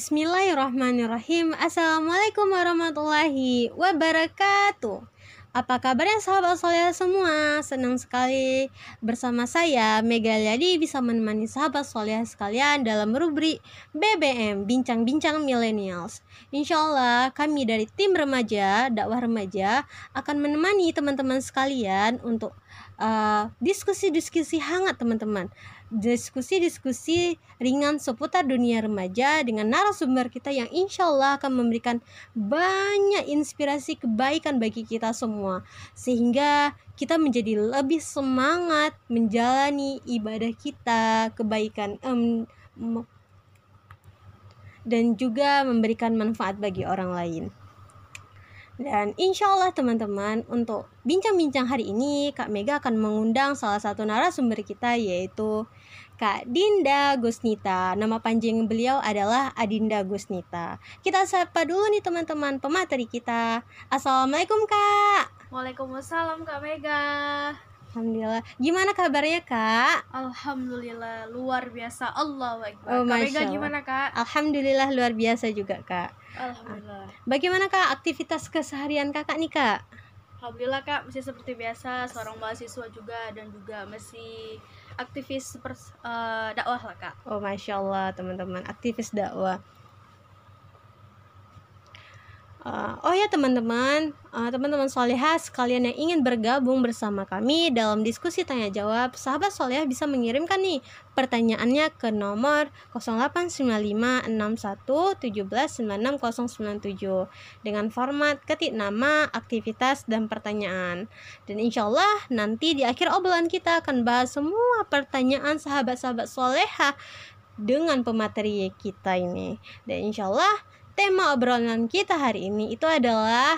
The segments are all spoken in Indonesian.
Bismillahirrahmanirrahim. Assalamualaikum warahmatullahi wabarakatuh. Apa kabarnya sahabat soleh semua? Senang sekali bersama saya Mega Liadi bisa menemani sahabat soleh sekalian dalam rubrik BBM Bincang-Bincang Millennials. Insya Allah kami dari tim remaja, dakwah remaja akan menemani teman-teman sekalian untuk uh, diskusi-diskusi uh, hangat teman-teman diskusi-diskusi ringan seputar dunia remaja dengan narasumber kita yang insya Allah akan memberikan banyak inspirasi kebaikan bagi kita semua sehingga kita menjadi lebih semangat menjalani ibadah kita kebaikan um, dan juga memberikan manfaat bagi orang lain. Dan insya Allah teman-teman untuk bincang-bincang hari ini Kak Mega akan mengundang salah satu narasumber kita yaitu Kak Dinda Gusnita. Nama panjang beliau adalah Adinda Gusnita. Kita sapa dulu nih teman-teman pemateri kita. Assalamualaikum Kak. Waalaikumsalam Kak Mega. Alhamdulillah. Gimana kabarnya Kak? Alhamdulillah luar biasa. Allah Akbar. Oh, Kak Mega gimana Kak? Alhamdulillah luar biasa juga Kak. Alhamdulillah. Bagaimana Kak aktivitas keseharian Kakak nih Kak? Alhamdulillah Kak masih seperti biasa seorang mahasiswa juga dan juga masih aktivis uh, dakwah lah kak. Oh masya allah teman-teman. Aktivis dakwah Uh, oh ya teman-teman, uh, teman-teman solehah sekalian yang ingin bergabung bersama kami dalam diskusi tanya jawab, sahabat solehah bisa mengirimkan nih pertanyaannya ke nomor 089561179697 dengan format ketik nama, aktivitas, dan pertanyaan. Dan insya Allah nanti di akhir obrolan kita akan bahas semua pertanyaan sahabat-sahabat solehah dengan pemateri kita ini. Dan insya Allah tema obrolan kita hari ini itu adalah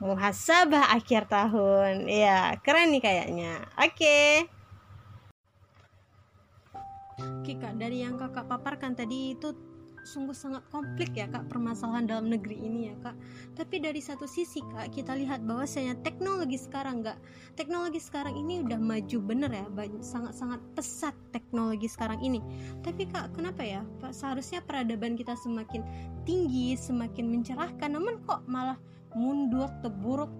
muhasabah akhir tahun. Ya, keren nih kayaknya. Oke. Oke kak, dari yang kakak paparkan tadi itu sungguh sangat komplik ya kak permasalahan dalam negeri ini ya kak. Tapi dari satu sisi kak kita lihat bahwasanya teknologi sekarang nggak teknologi sekarang ini udah maju bener ya sangat sangat pesat teknologi sekarang ini. Tapi kak kenapa ya seharusnya peradaban kita semakin tinggi semakin mencerahkan namun kok malah mundur terburuk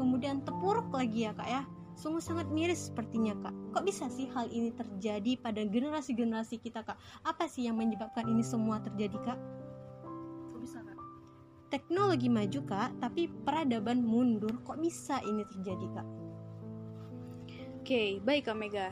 kemudian terpuruk lagi ya kak ya sungguh sangat miris sepertinya kak. Kok bisa sih hal ini terjadi pada generasi-generasi kita kak? Apa sih yang menyebabkan ini semua terjadi kak? Kok bisa kak? Teknologi maju kak tapi peradaban mundur. Kok bisa ini terjadi kak? Oke baik kak Mega.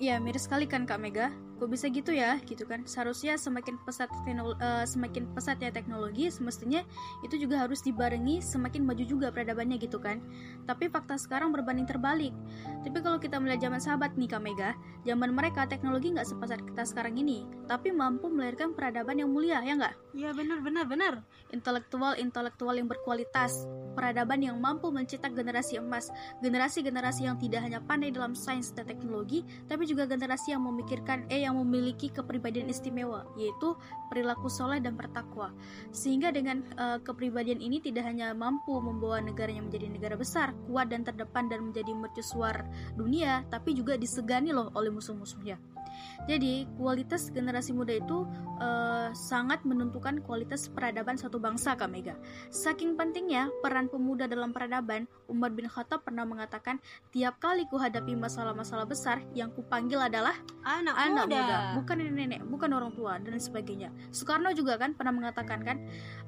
Ya miris sekali kan kak Mega kok bisa gitu ya? Gitu kan. Seharusnya semakin pesat teknologi, uh, semakin pesatnya teknologi semestinya itu juga harus dibarengi semakin maju juga peradabannya gitu kan. Tapi fakta sekarang berbanding terbalik. Tapi kalau kita melihat zaman sahabat nih Kak Mega zaman mereka teknologi nggak sepesat kita sekarang ini tapi mampu melahirkan peradaban yang mulia ya nggak? Iya benar benar benar. Intelektual intelektual yang berkualitas peradaban yang mampu mencetak generasi emas generasi-generasi yang tidak hanya pandai dalam sains dan teknologi tapi juga generasi yang memikirkan eh yang yang memiliki kepribadian istimewa, yaitu perilaku soleh dan bertakwa. Sehingga dengan uh, kepribadian ini tidak hanya mampu membawa negaranya menjadi negara besar, kuat dan terdepan dan menjadi mercusuar dunia, tapi juga disegani loh oleh musuh-musuhnya. Jadi, kualitas generasi muda itu uh, sangat menentukan kualitas peradaban satu bangsa, Kak Mega. Saking pentingnya peran pemuda dalam peradaban, Umar bin Khattab pernah mengatakan, "Tiap kali kuhadapi masalah-masalah besar, yang kupanggil adalah anak, anak muda. muda, bukan nenek-nenek, bukan orang tua dan sebagainya." Soekarno juga kan pernah mengatakan kan,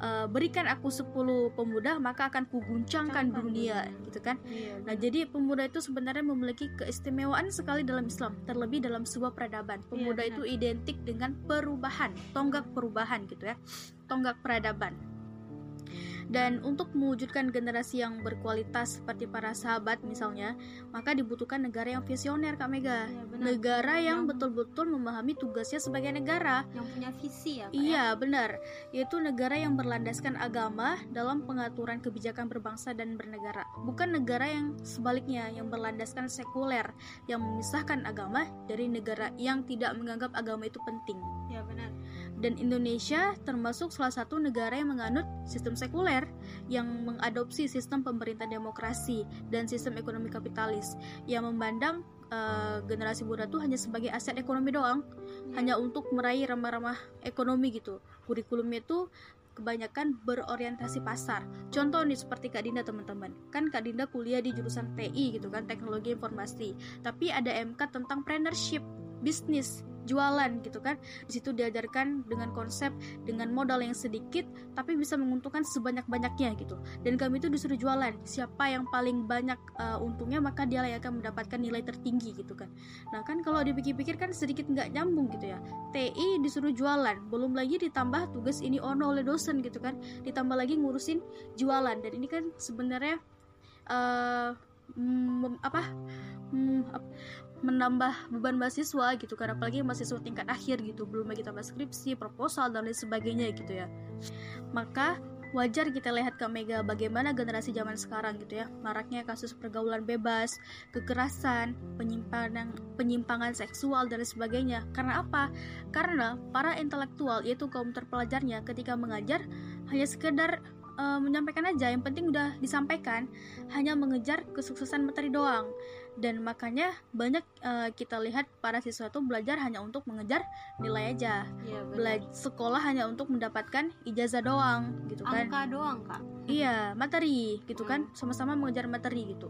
e, "Berikan aku 10 pemuda, maka akan kuguncangkan dunia." gitu kan. Iya, nah, jadi pemuda itu sebenarnya memiliki keistimewaan sekali dalam Islam, terlebih dalam sebuah peradaban pemuda iya, itu identik dengan perubahan tonggak perubahan gitu ya. Tonggak peradaban dan untuk mewujudkan generasi yang berkualitas seperti para sahabat misalnya, maka dibutuhkan negara yang visioner Kak Mega. Ya, negara yang betul-betul memahami tugasnya sebagai negara. Yang punya visi ya Kak Iya, ya? benar. Yaitu negara yang berlandaskan agama dalam pengaturan kebijakan berbangsa dan bernegara. Bukan negara yang sebaliknya yang berlandaskan sekuler yang memisahkan agama dari negara yang tidak menganggap agama itu penting. Ya, benar dan Indonesia termasuk salah satu negara yang menganut sistem sekuler yang mengadopsi sistem pemerintahan demokrasi dan sistem ekonomi kapitalis yang memandang uh, generasi muda tuh hanya sebagai aset ekonomi doang, yeah. hanya untuk meraih ramah-ramah ekonomi gitu. Kurikulumnya itu kebanyakan berorientasi pasar. Contoh nih seperti Kak Dinda teman-teman. Kan Kak Dinda kuliah di jurusan TI gitu kan, Teknologi Informasi. Tapi ada MK tentang entrepreneurship, bisnis jualan gitu kan. Di situ diajarkan dengan konsep dengan modal yang sedikit tapi bisa menguntungkan sebanyak-banyaknya gitu. Dan kami itu disuruh jualan. Siapa yang paling banyak uh, untungnya maka dia yang akan mendapatkan nilai tertinggi gitu kan. Nah kan kalau dipikir-pikir kan sedikit nggak nyambung gitu ya. TI disuruh jualan. Belum lagi ditambah tugas ini ono oleh dosen gitu kan. Ditambah lagi ngurusin jualan. Dan ini kan sebenarnya uh, mm, apa? Mm, menambah beban mahasiswa gitu kan apalagi mahasiswa tingkat akhir gitu belum lagi tambah skripsi proposal dan lain sebagainya gitu ya. Maka wajar kita lihat ke Mega bagaimana generasi zaman sekarang gitu ya maraknya kasus pergaulan bebas kekerasan penyimpangan penyimpangan seksual dan lain sebagainya. Karena apa? Karena para intelektual yaitu kaum terpelajarnya ketika mengajar hanya sekedar uh, menyampaikan aja yang penting udah disampaikan hanya mengejar kesuksesan materi doang dan makanya banyak uh, kita lihat para siswa itu belajar hanya untuk mengejar nilai aja. Ya, belajar sekolah hanya untuk mendapatkan ijazah doang gitu kan. Angka doang kak. Iya materi gitu kan. Hmm. sama-sama mengejar materi gitu.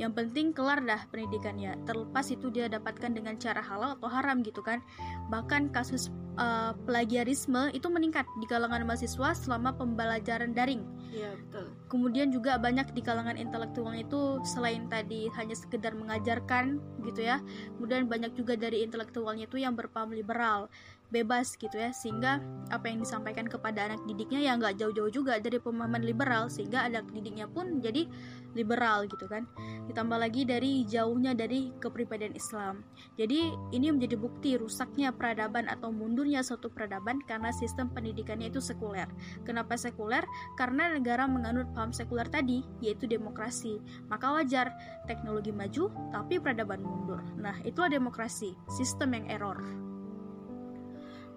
Yang penting kelar dah pendidikannya. Terlepas itu dia dapatkan dengan cara halal atau haram gitu kan. Bahkan kasus uh, plagiarisme itu meningkat di kalangan mahasiswa selama pembelajaran daring. Iya betul kemudian juga banyak di kalangan intelektual itu selain tadi hanya sekedar mengajarkan gitu ya. Kemudian banyak juga dari intelektualnya itu yang berpaham liberal bebas gitu ya sehingga apa yang disampaikan kepada anak didiknya ya nggak jauh-jauh juga dari pemahaman liberal sehingga anak didiknya pun jadi liberal gitu kan. Ditambah lagi dari jauhnya dari kepribadian Islam. Jadi ini menjadi bukti rusaknya peradaban atau mundurnya suatu peradaban karena sistem pendidikannya itu sekuler. Kenapa sekuler? Karena negara menganut paham sekuler tadi yaitu demokrasi. Maka wajar teknologi maju tapi peradaban mundur. Nah itulah demokrasi sistem yang error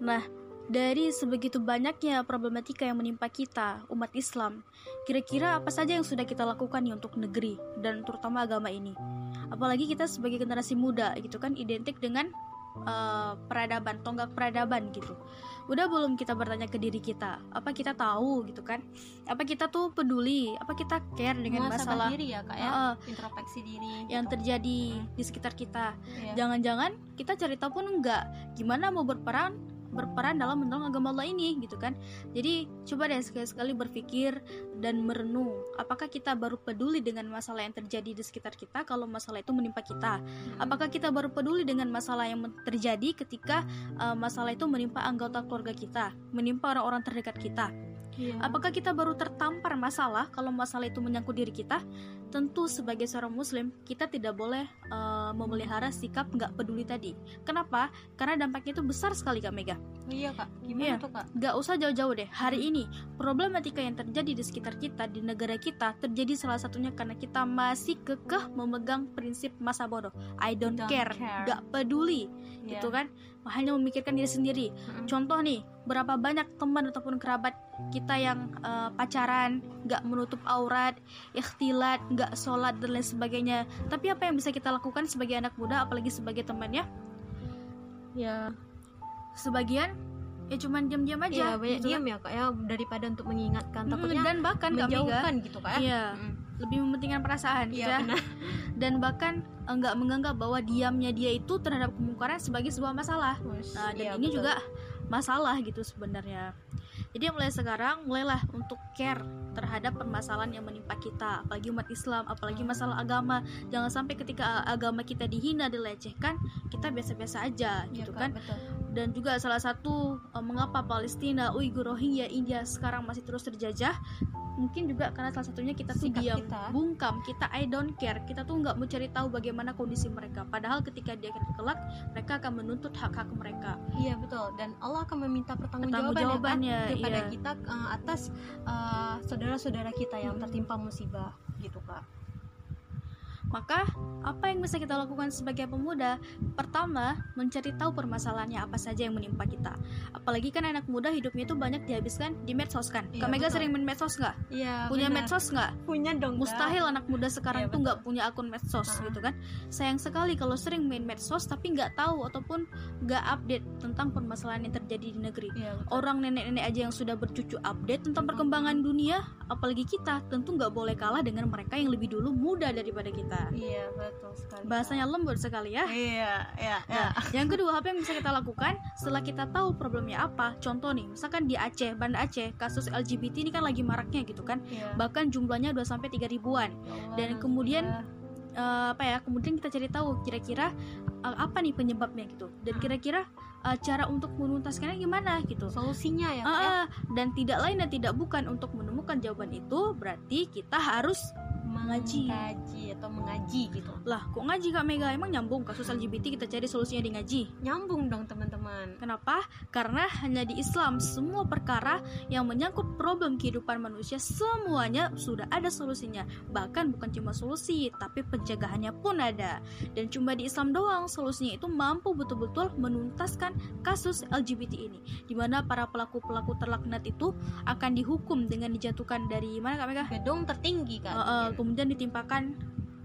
Nah, dari sebegitu banyaknya problematika yang menimpa kita, umat Islam, kira-kira apa saja yang sudah kita lakukan nih untuk negeri dan terutama agama ini? Apalagi kita sebagai generasi muda gitu kan identik dengan uh, peradaban, tonggak peradaban gitu. Udah belum kita bertanya ke diri kita, apa kita tahu gitu kan? Apa kita tuh peduli? Apa kita care dengan masalah diri ya kak ya, uh, introspeksi diri yang gitu. terjadi hmm. di sekitar kita? Iya. Jangan-jangan kita cari tahu pun enggak, gimana mau berperan berperan dalam mendorong agama Allah ini gitu kan jadi coba deh sekali-sekali berpikir dan merenung apakah kita baru peduli dengan masalah yang terjadi di sekitar kita kalau masalah itu menimpa kita apakah kita baru peduli dengan masalah yang terjadi ketika uh, masalah itu menimpa anggota keluarga kita menimpa orang-orang terdekat kita Yeah. Apakah kita baru tertampar masalah kalau masalah itu menyangkut diri kita? Tentu sebagai seorang muslim kita tidak boleh uh, memelihara sikap nggak peduli tadi. Kenapa? Karena dampaknya itu besar sekali kak Mega. Iya kak. Gimana yeah. tuh kak? Gak usah jauh-jauh deh. Hari ini problematika yang terjadi di sekitar kita di negara kita terjadi salah satunya karena kita masih kekeh memegang prinsip masa bodoh. I don't, don't care. care, gak peduli, yeah. gitu kan? hanya memikirkan diri sendiri. Hmm. Contoh nih, berapa banyak teman ataupun kerabat kita yang uh, pacaran, nggak menutup aurat, ikhtilat, nggak sholat dan lain sebagainya. Tapi apa yang bisa kita lakukan sebagai anak muda, apalagi sebagai temannya? Ya, sebagian ya cuman diam-diam aja. Iya, banyak gitu diam kan? ya kak ya daripada untuk mengingatkan takutnya dan bahkan menjauhkan gitu kak ya. Hmm lebih mementingkan perasaan iya, gitu ya dan bahkan enggak menganggap bahwa diamnya dia itu terhadap kemungkaran sebagai sebuah masalah Ush, nah dan iya, ini betul. juga masalah gitu sebenarnya jadi mulai sekarang mulailah untuk care terhadap permasalahan yang menimpa kita. Apalagi umat Islam apalagi masalah agama. Jangan sampai ketika agama kita dihina dilecehkan kita biasa-biasa aja iya, gitu kan? betul. dan juga salah satu uh, mengapa Palestina, Uighur, Rohingya, India sekarang masih terus terjajah mungkin juga karena salah satunya kita tuh diam kita. bungkam. Kita I don't care. Kita tuh nggak mau cari tahu bagaimana kondisi mereka. Padahal ketika dia akan kelak mereka akan menuntut hak-hak mereka. Iya betul. Dan Allah akan meminta pertanggungjawaban ya, kan, kepada iya. kita uh, atas saudara saudara-saudara kita yang tertimpa musibah gitu kak Maka apa yang bisa kita lakukan sebagai pemuda? Pertama, mencari tahu permasalahannya apa saja yang menimpa kita. Apalagi kan anak muda hidupnya itu banyak dihabiskan di medsos kan. Iya, Kak Mega sering main medsos nggak? Iya. Punya benar. medsos nggak? Punya dong. Mustahil anak muda sekarang Iya, tuh nggak punya akun medsos Ah. gitu kan. Sayang sekali kalau sering main medsos tapi nggak tahu ataupun nggak update tentang permasalahan yang terjadi di negeri. Iya, betul. Orang nenek-nenek aja yang sudah bercucu update tentang perkembangan dunia, apalagi kita tentu nggak boleh kalah dengan mereka yang lebih dulu muda daripada kita. Iya, betul sekali. Bahasanya lembut sekali ya. Iya, iya, iya. Nah, yang kedua apa yang bisa kita lakukan setelah kita tahu problemnya apa? Contoh nih, misalkan di Aceh, Banda Aceh, kasus LGBT ini kan lagi maraknya gitu kan. Iya. Bahkan jumlahnya 2 sampai 3 ribuan. Allah, dan kemudian ya. Eh, apa ya? Kemudian kita cari tahu kira-kira eh, apa nih penyebabnya gitu. Dan kira-kira eh, cara untuk menuntaskannya gimana gitu. solusinya ya, ya? ah. dan tidak lain dan tidak bukan untuk menemukan jawaban itu berarti kita harus mengaji. Mengkaji atau mengaji gitu. Lah, kok ngaji Kak Mega? Emang nyambung kasus LGBT kita cari solusinya di ngaji? Nyambung dong, teman-teman. Kenapa? Karena hanya di Islam semua perkara yang menyangkut problem kehidupan manusia semuanya sudah ada solusinya. Bahkan bukan cuma solusi, tapi pencegahannya pun ada. Dan cuma di Islam doang solusinya itu mampu betul-betul menuntaskan kasus LGBT ini. Di mana para pelaku-pelaku terlaknat itu akan dihukum dengan dijatuhkan dari mana Kak Mega? Gedung tertinggi, Kak. Eh, eh, kemudian ditimpakan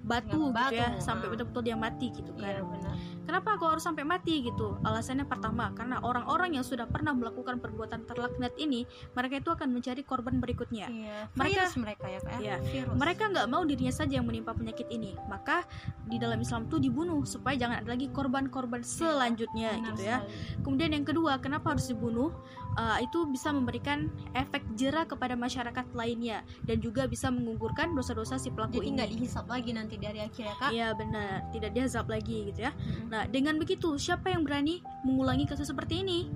batu, Dengan gitu ya batu, sampai betul-betul dia mati gitu kan. Iya, benar. Kenapa aku harus sampai mati gitu? Alasannya pertama, karena orang-orang yang sudah pernah melakukan perbuatan terlaknat ini, mereka itu akan mencari korban berikutnya. Iya, Mereka- virus mereka ya, Kak. ya? Iya. Virus. Mereka nggak mau dirinya saja yang menimpa penyakit ini, maka di dalam Islam tuh dibunuh supaya jangan ada lagi korban-korban selanjutnya Benar gitu ya. sekali. Kemudian yang kedua, kenapa harus dibunuh? Uh, itu bisa memberikan efek jerah kepada masyarakat lainnya dan juga bisa menggugurkan dosa-dosa si pelaku Jadi ini. nggak dihisap lagi nanti dari akhir ya, Kak. Iya benar, tidak diazab lagi gitu ya. Mm-mm. Nah, dengan begitu, siapa yang berani mengulangi kasus seperti ini?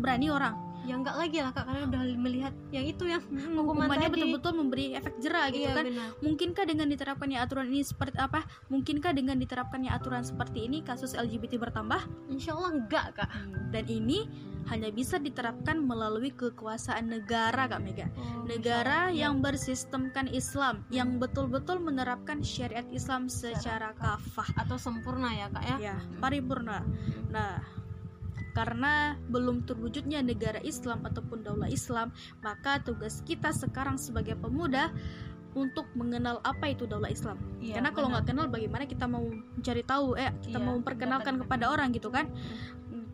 Berani orang. Ya nggak lagi lah, Kak, karena udah melihat yang itu yang Hmm, Hukuman hukumannya betul-betul memberi efek jerah gitu iya, kan. benar. Mungkinkah dengan diterapkannya aturan ini seperti apa? Mungkinkah dengan diterapkannya aturan seperti ini kasus LGBT bertambah? Insya Allah enggak, Kak. Dan ini hanya bisa diterapkan melalui kekuasaan negara, Kak Mega. Oh, Negara yang bersistemkan Islam, yang betul-betul menerapkan syariat Islam secara kafah. atau sempurna ya, Kak ya. Ya, paripurna. Nah, karena belum terwujudnya negara Islam ataupun daulah Islam, maka tugas kita sekarang sebagai pemuda untuk mengenal apa itu daulah Islam. Iya, Karena kalau nggak kenal, bagaimana kita mau mencari tahu? Eh, kita Iya, mau memperkenalkan kepada orang gitu kan? Hmm.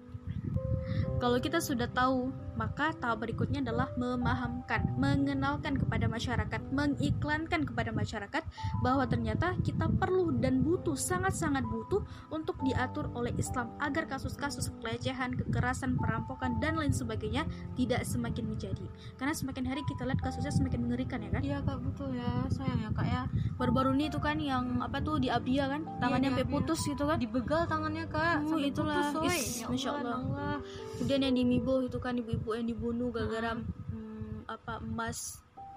Kalau kita sudah tahu, maka tahap berikutnya adalah memahamkan, mengenalkan kepada masyarakat, mengiklankan kepada masyarakat bahwa ternyata kita perlu dan butuh, sangat-sangat butuh untuk diatur oleh Islam agar kasus-kasus pelecehan, kekerasan, perampokan dan lain sebagainya tidak semakin menjadi. Karena semakin hari kita lihat kasusnya semakin mengerikan ya kan. Iya, Kak, betul ya. Sayang ya, Kak ya. Baru-baru ini itu kan yang apa tuh di Abia kan, tangannya di sampai Abia. putus gitu kan. Dibegal tangannya, Kak. Oh, sampai itulah. putus. Is, Ya Masya Allah. Allah. Kemudian yang di Mibo itu kan ibu-ibu yang dibunuh gara-gara hmm, apa emas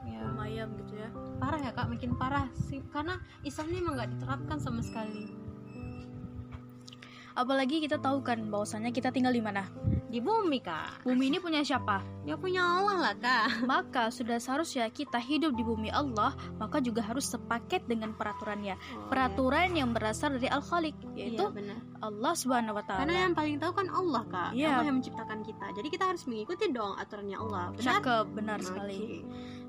Ya, lumayan gitu ya. parah ya, Kak. Makin parah sih karena Islam ini emang nggak diterapkan sama sekali. Apalagi kita tahu kan bahwasannya kita tinggal di mana. Di bumi, Kak. Bumi ini punya siapa? Ya punya Allah lah, Kak. Maka sudah seharusnya kita hidup di bumi Allah, maka juga harus sepaket dengan peraturannya. Peraturan yang berasal dari Al-Khaliq, yaitu Iya, benar. Allah Subhanahu wa taala. Karena yang paling tahu kan Allah, Kak. Iya. Allah yang menciptakan kita. Jadi kita harus mengikuti dong aturannya Allah. Benar? Cakep, benar sekali. Oke.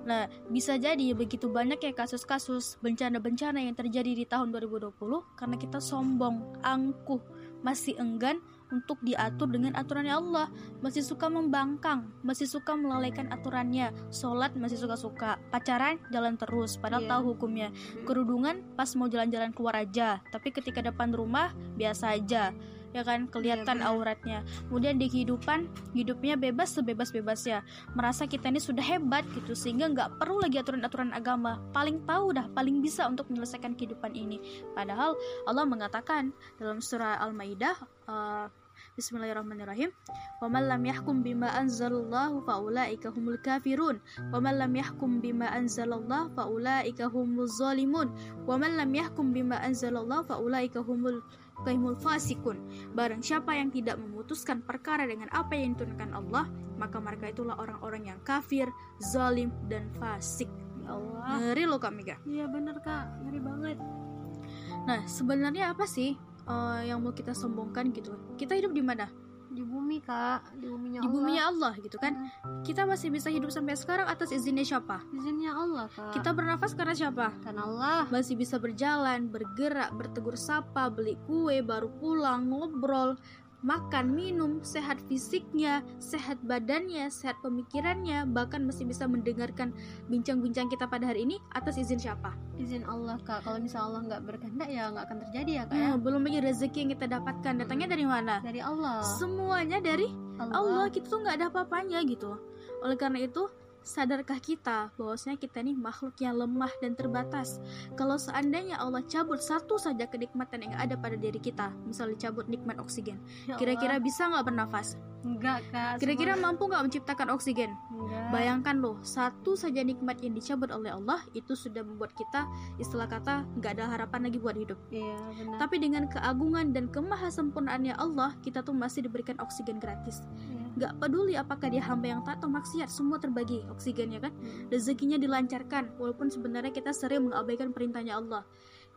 Nah, bisa jadi begitu banyak ya kasus-kasus bencana-bencana yang terjadi di tahun 2020 karena kita sombong, angkuh, masih enggan untuk diatur dengan aturannya Allah, masih suka membangkang, masih suka melalaikan aturannya, sholat masih suka-suka, pacaran jalan terus, padahal Iya. tahu hukumnya, kerudungan pas mau jalan-jalan keluar aja, tapi ketika depan rumah biasa aja, ya kan kelihatan benar. auratnya. Kemudian di kehidupan hidupnya bebas sebebas-bebasnya, merasa kita ini sudah hebat gitu sehingga nggak perlu lagi aturan-aturan agama, paling tahu dah, paling bisa untuk menyelesaikan kehidupan ini. Padahal Allah mengatakan dalam surah Al-Maidah uh, Bismillahirrahmanirrahim. Wa man lam yahkum bima anzalallahu faulaika humul kafirun. Wa man lam yahkum bima anzalallahu faulaika humuz zalimun. Wa man lam yahkum bima anzalallahu faulaika humul kaimul fasikun. Barang siapa yang tidak memutuskan perkara dengan apa yang diturunkan Allah, maka mereka itulah orang-orang yang kafir, zalim dan fasik. Ya Allah. Ngeri loh Kak Mega. Iya benar, Kak. Ngeri banget. Nah, sebenarnya apa sih uh, yang mau kita sombongkan gitu? Kita hidup di mana? Di bumi kak di buminya Di Allah buminya Allah gitu kan. Hmm, Kita masih bisa hidup sampai sekarang atas izinnya siapa? izinnya Allah kak Kita bernafas karena siapa? karena Allah Masih bisa berjalan, bergerak, bertegur sapa, beli kue, baru pulang, ngobrol, makan, minum, sehat fisiknya, sehat badannya, sehat pemikirannya, bahkan masih bisa mendengarkan bincang-bincang kita pada hari ini atas izin siapa? izin Allah kak. Kalau misalnya Allah nggak berkehendak ya nggak akan terjadi ya kak ya? Nah, belum lagi rezeki yang kita dapatkan. Datangnya dari mana? dari Allah. Semuanya dari Allah. Kita tuh nggak ada apa-apanya gitu. Oleh karena itu sadarkah kita bahwasanya kita ini makhluk yang lemah dan terbatas. Kalau seandainya Allah cabut satu saja kenikmatan yang ada pada diri kita, misalnya cabut nikmat oksigen, Ya kira-kira bisa nggak bernafas? enggak kak Kira-kira semua- mampu nggak menciptakan oksigen? enggak Bayangkan loh, satu saja nikmat yang dicabut oleh Allah itu sudah membuat kita istilah kata nggak ada harapan lagi buat hidup. iya benar Tapi dengan keagungan dan kemahasempurnaannya Allah, kita tuh masih diberikan oksigen gratis. Iya. Nggak peduli apakah dia hamba yang taat atau maksiat, semua terbagi oksigennya kan. Hmm. Rezekinya dilancarkan, walaupun sebenarnya kita sering mengabaikan perintahnya Allah.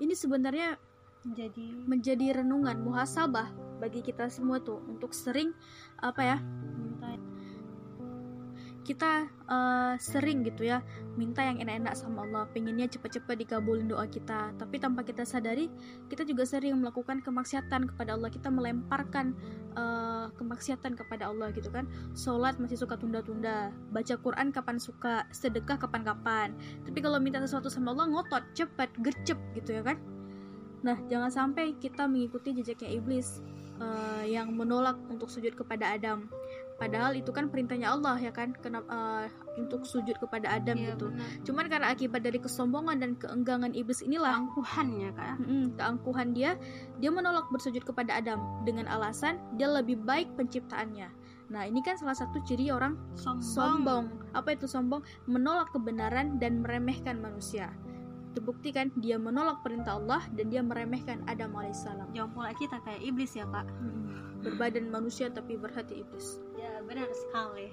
Ini sebenarnya jadi menjadi renungan muhasabah bagi kita semua tuh untuk sering apa ya minta kita eh, sering gitu ya minta yang enak-enak sama Allah. Pengennya cepet-cepet dikabulin doa kita. Tapi tanpa kita sadari kita juga sering melakukan kemaksiatan kepada Allah. Kita melemparkan eh, kemaksiatan kepada Allah gitu kan. Sholat masih suka tunda-tunda. Baca Quran kapan suka sedekah kapan-kapan. Tapi kalau minta sesuatu sama Allah ngotot cepet gercep gitu ya kan. Nah jangan sampai kita mengikuti jejaknya iblis eh, yang menolak untuk sujud kepada Adam Padahal itu kan perintahnya Allah ya kan, kenapa eh, untuk sujud kepada Adam Iya, gitu. benar. Cuman karena akibat dari kesombongan dan keenggangan iblis inilah, keangkuhannya kak ya. mm, keangkuhan dia, dia menolak bersujud kepada Adam dengan alasan dia lebih baik penciptaannya. Nah ini kan salah satu ciri orang sombong, sombong. Apa itu sombong? Menolak kebenaran dan meremehkan manusia. Terbukti kan dia menolak perintah Allah dan dia meremehkan Adam alaihissalam. jangan pula kita kayak iblis ya kak Mm, Berbadan manusia tapi berhati iblis. ya benar sekali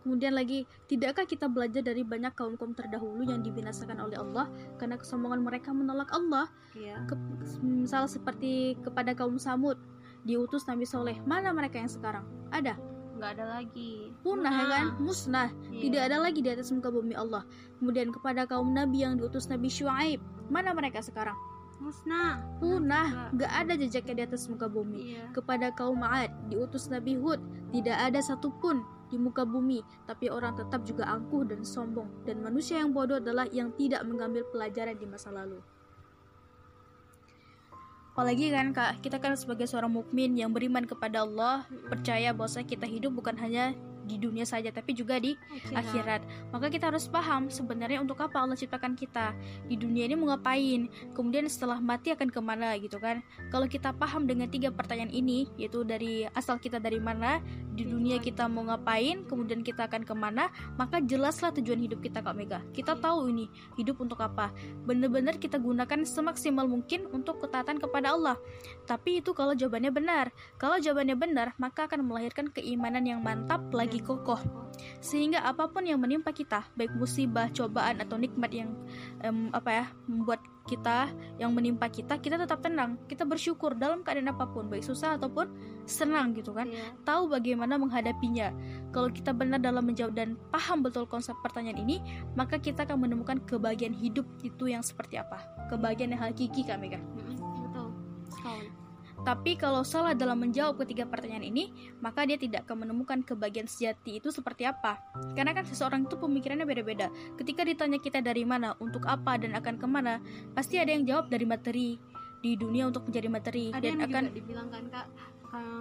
Kemudian lagi, tidakkah kita belajar dari banyak kaum-kaum terdahulu yang dibinasakan oleh Allah karena kesombongan mereka menolak Allah? iya Ke, misal seperti kepada kaum Samud, diutus Nabi Soleh. Mana mereka yang sekarang? Ada, nggak ada lagi punah ya kan? Musnah. Iya. Tidak ada lagi di atas muka bumi Allah. Kemudian kepada kaum Nabi yang diutus Nabi Shu'aib, mana mereka sekarang? Musnah. Punah, gak ada jejaknya di atas muka bumi. iya. Kepada kaum Ma'ad diutus Nabi Hud. Tidak ada satupun di muka bumi. Tapi orang tetap juga angkuh dan sombong. Dan manusia yang bodoh adalah yang tidak mengambil pelajaran di masa lalu. Apalagi kan kak kita kan sebagai seorang mukmin yang beriman kepada Allah percaya bahwa kita hidup bukan hanya di dunia saja tapi juga di akhirat. Maka kita harus paham sebenarnya untuk apa Allah ciptakan kita di dunia ini mau ngapain, kemudian setelah mati akan ke mana gitu kan. Kalau kita paham dengan tiga pertanyaan ini, yaitu dari asal kita dari mana, di dunia kita mau ngapain, kemudian kita akan ke mana, maka jelaslah tujuan hidup kita Kak Mega. Kita tahu ini hidup untuk apa. Benar-benar kita gunakan semaksimal mungkin untuk ketaatan kepada Allah. Tapi itu kalau jawabannya benar. Kalau jawabannya benar, maka akan melahirkan keimanan yang mantap lagi kokoh. Sehingga apa pun yang menimpa kita, baik musibah, cobaan atau nikmat yang em, apa ya, membuat kita yang menimpa kita, kita tetap tenang. Kita bersyukur dalam keadaan apa pun, baik susah ataupun senang gitu kan. Iya. Tahu bagaimana menghadapinya. Kalau kita benar dalam menjawab dan paham betul konsep pertanyaan ini, maka kita akan menemukan kebahagiaan hidup itu yang seperti apa. Kebahagiaan yang hakiki Kak Mega. Mm-mm, betul Tapi kalau salah dalam menjawab ketiga pertanyaan ini, maka dia tidak akan menemukan kebahagiaan sejati itu seperti apa. Karena kan seseorang itu pemikirannya beda-beda. Ketika ditanya kita dari mana, untuk apa, dan akan ke mana, pasti ada yang jawab dari materi. Di dunia untuk mencari materi. ada dan yang akan juga dibilang kan kak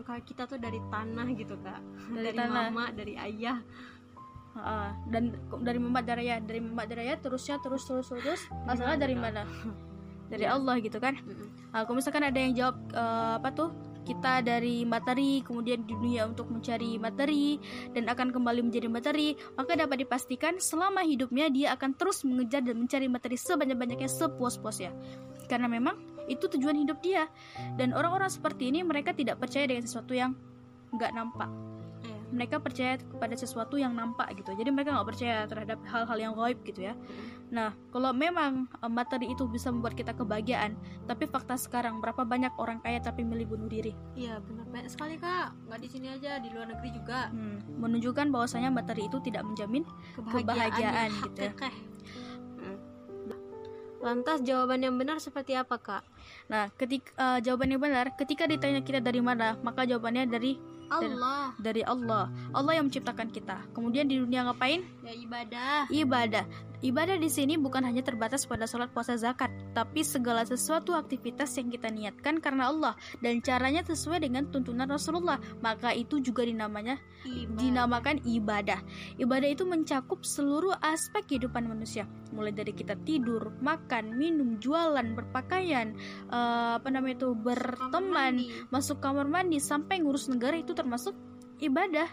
kak kita tuh dari tanah gitu kak Dari dari, tanah. mama dari ayah Ah, dan dari Muhammad Daraya, dari Muhammad Daraya terusnya terus terus terus. Asalnya dari mana? Dari Iya. Allah gitu kan. Mm-mm. Ah, kalau misalkan ada yang jawab eh, apa tuh kita dari materi kemudian di dunia untuk mencari materi dan akan kembali menjadi materi maka dapat dipastikan selama hidupnya dia akan terus mengejar dan mencari materi sebanyak-banyaknya sepuas-puasnya karena memang itu tujuan hidup dia dan orang-orang seperti ini mereka tidak percaya dengan sesuatu yang nggak nampak Iya. mereka percaya kepada sesuatu yang nampak gitu jadi mereka nggak percaya terhadap hal-hal yang gaib gitu ya nah kalau memang uh, materi itu bisa membuat kita kebahagiaan tapi fakta sekarang berapa banyak orang kaya tapi milih bunuh diri? Iya benar banyak sekali kak. Nggak di sini aja di luar negeri juga. Hmm, menunjukkan bahwasanya materi itu tidak menjamin kebahagiaan, Kebahagiaan gitu ya. Hmm. lantas jawaban yang benar seperti apa kak? Nah ketika uh, jawaban yang benar ketika ditanya kita dari mana maka jawabannya dari Allah. dari Allah. Allah yang menciptakan kita. Kemudian di dunia ngapain? Ya ibadah. Ibadah. Ibadah di sini bukan hanya terbatas pada sholat puasa zakat, tapi segala sesuatu aktivitas yang kita niatkan karena Allah dan caranya sesuai dengan tuntunan Rasulullah, maka itu juga dinamanya ibadah. dinamakan ibadah. Ibadah itu mencakup seluruh aspek kehidupan manusia, mulai dari kita tidur, makan, minum, jualan, berpakaian, eh, apa namanya itu berteman, masuk kamar mandi sampai ngurus negara itu termasuk ibadah.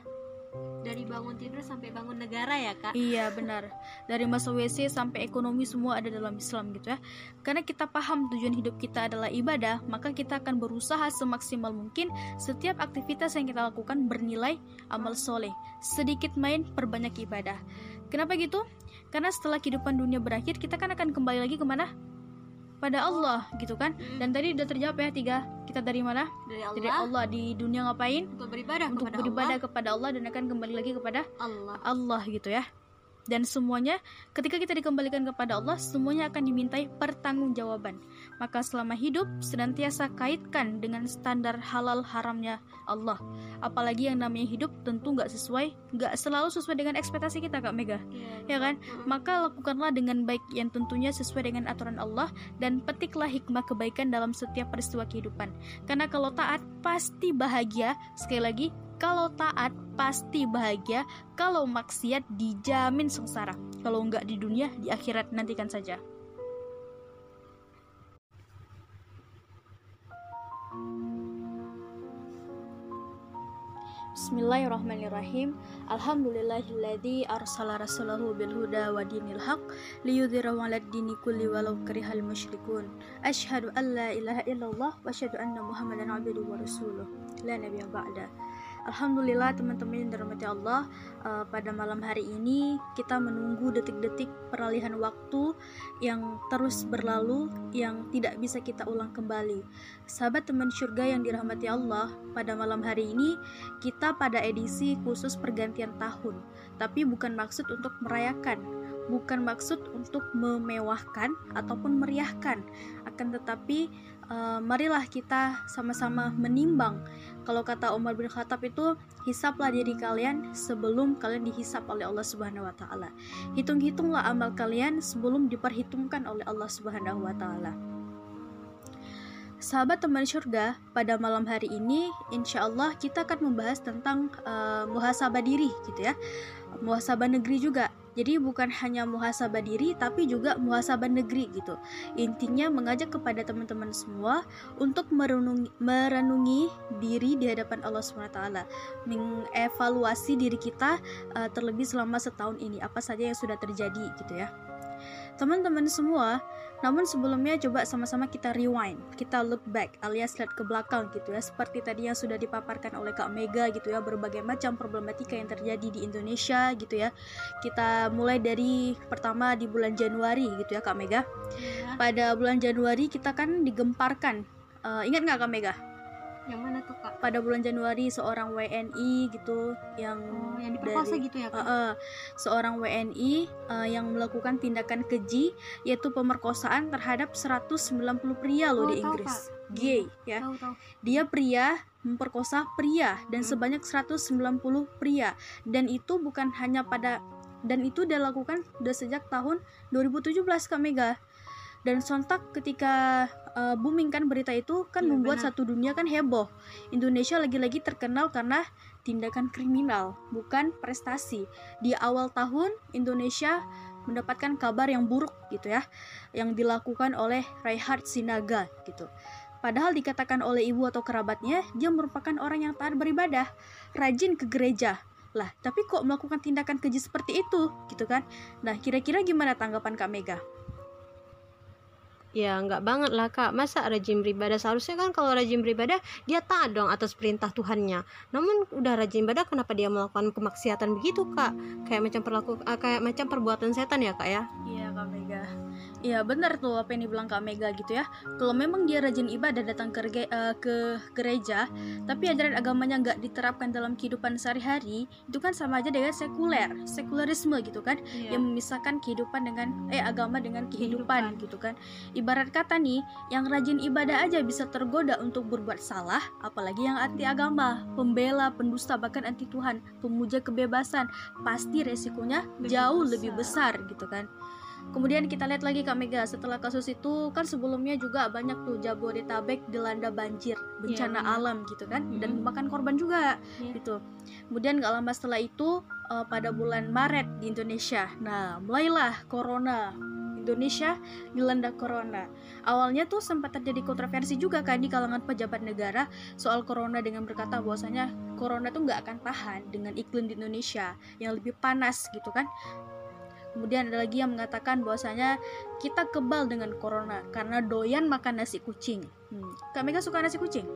dari bangun tidur sampai bangun negara ya kak Iya benar. Dari masuk WC sampai ekonomi semua ada dalam Islam gitu ya. Karena kita paham tujuan hidup kita adalah ibadah, maka kita akan berusaha semaksimal mungkin setiap aktivitas yang kita lakukan bernilai amal soleh. Sedikit main, perbanyak ibadah. Kenapa gitu? Karena setelah kehidupan dunia berakhir, kita kan akan kembali lagi ke mana? Pada Allah gitu kan. Hmm. Dan tadi udah terjawab ya tiga. Kita dari mana? dari Allah, Dari Allah di dunia ngapain? untuk beribadah Untuk kepada beribadah kepada Allah dan akan kembali lagi kepada Allah. Allah Allah gitu ya. Dan semuanya ketika kita dikembalikan kepada Allah, semuanya akan dimintai pertanggungjawaban. Maka selama hidup senantiasa kaitkan dengan standar halal haramnya Allah. Apalagi yang namanya hidup tentu nggak sesuai, nggak selalu sesuai dengan ekspektasi kita Kak Mega, ya kan? Maka lakukanlah dengan baik yang tentunya sesuai dengan aturan Allah dan petiklah hikmah kebaikan dalam setiap peristiwa kehidupan. Karena kalau taat pasti bahagia. Sekali lagi, kalau taat pasti bahagia, kalau maksiat dijamin sengsara. Kalau enggak di dunia, di akhirat nantikan saja. Bismillahirrahmanirrahim. Alhamdulillahilladzi arsala rasulahu bil huda wa dinil haq liyudhhirahu 'alad dini kulli walau karihal musyrikun. Asyhadu an la ilaha illallah wa asyhadu anna Muhammadan abduhu wa rasuluh. La nabiyya ba'da. Alhamdulillah teman-teman yang dirahmati Allah eh, pada malam hari ini kita menunggu detik-detik peralihan waktu yang terus berlalu yang tidak bisa kita ulang kembali. Sahabat teman surga yang dirahmati Allah, pada malam hari ini kita pada edisi khusus pergantian tahun, tapi bukan maksud untuk merayakan, bukan maksud untuk memewahkan ataupun meriahkan, akan tetapi eh, marilah kita sama-sama menimbang. Kalau kata Umar bin Khattab itu, hisaplah diri kalian sebelum kalian dihisap oleh Allah Subhanahu wa taala. Hitung-hitunglah amal kalian sebelum diperhitungkan oleh Allah Subhanahu wa taala. Sahabat teman surga, pada malam hari ini insya Allah kita akan membahas tentang eh, muhasabah diri gitu ya. Muhasabah negeri juga. Jadi bukan hanya muhasabah diri tapi juga muhasabah negeri gitu. Intinya mengajak kepada teman-teman semua untuk merenungi, merenungi diri di hadapan Allah SWT, mengevaluasi diri kita eh, terlebih selama setahun ini apa saja yang sudah terjadi gitu ya. Teman-teman semua, namun sebelumnya coba sama-sama kita rewind, kita look back alias lihat ke belakang gitu ya, seperti tadi yang sudah dipaparkan oleh Kak Mega gitu ya, berbagai macam problematika yang terjadi di Indonesia gitu ya. Kita mulai dari pertama di bulan Januari gitu ya Kak Mega. Ya. Pada bulan Januari kita kan digemparkan. Eh, ingat nggak Kak Mega? Yang mana tuh kak? Pada bulan Januari seorang WNI gitu yang Oh, yang diperkosa dari- gitu ya kak? Uh, uh, seorang WNI uh, yang melakukan tindakan keji yaitu pemerkosaan terhadap 190 pria loh Oh, di tahu, Inggris. Kak. Gay ya. Tahu tahu. Dia pria memperkosa pria dan Hmm. sebanyak 190 pria dan itu bukan hanya pada dan itu dilakukan udah sejak tahun 2017 Kak Mega. Dan sontak ketika uh, booming kan berita itu kan Iya, membuat benar. satu dunia kan heboh. Indonesia lagi-lagi terkenal karena tindakan kriminal, bukan prestasi. Di awal tahun Indonesia mendapatkan kabar yang buruk gitu ya, yang dilakukan oleh Reinhard Sinaga gitu. Padahal dikatakan oleh ibu atau kerabatnya, dia merupakan orang yang taat beribadah, rajin ke gereja. Lah, tapi kok melakukan tindakan keji seperti itu, gitu kan? Nah, kira-kira gimana tanggapan Kak Mega? Ya nggak banget lah kak. Masa rajin beribadah? Seharusnya kan kalau rajin beribadah Dia taat dong atas perintah Tuhannya. Namun udah rajin ibadah Kenapa dia melakukan kemaksiatan begitu kak? Kayak macam perlaku uh, Kayak macam perbuatan setan ya kak ya? Iya Kak Mega. Iya benar tuh apa yang dibilang Kak Mega gitu ya. Kalau memang dia rajin ibadah datang ke, eh, ke gereja Tapi ajaran agamanya nggak diterapkan dalam kehidupan sehari-hari Itu kan sama aja dengan sekuler Sekulerisme gitu kan. Iya. Yang memisahkan kehidupan dengan Eh agama dengan kehidupan, Kehidupan. gitu kan Ibarat kata nih Yang rajin ibadah aja bisa tergoda untuk berbuat salah Apalagi yang anti agama Pembela, pendusta, bahkan anti Tuhan Pemuja kebebasan Pasti resikonya Lebih jauh besar. lebih besar gitu kan Kemudian kita lihat lagi Kak Mega setelah kasus itu kan sebelumnya juga banyak tuh Jabodetabek dilanda banjir bencana benar. alam gitu kan dan Mm-mm. memakan korban juga Iya. gitu. Kemudian gak lama setelah itu eh, pada bulan Maret di Indonesia. Nah, mulailah corona. Indonesia dilanda corona. Awalnya tuh sempat terjadi kontroversi juga kan di kalangan pejabat negara soal corona dengan berkata bahwasanya corona tuh nggak akan tahan dengan iklim di Indonesia yang lebih panas gitu kan. Kemudian ada lagi yang mengatakan bahwasanya kita kebal dengan corona karena doyan makan nasi kucing. Hmm. Kak Mega suka nasi kucing?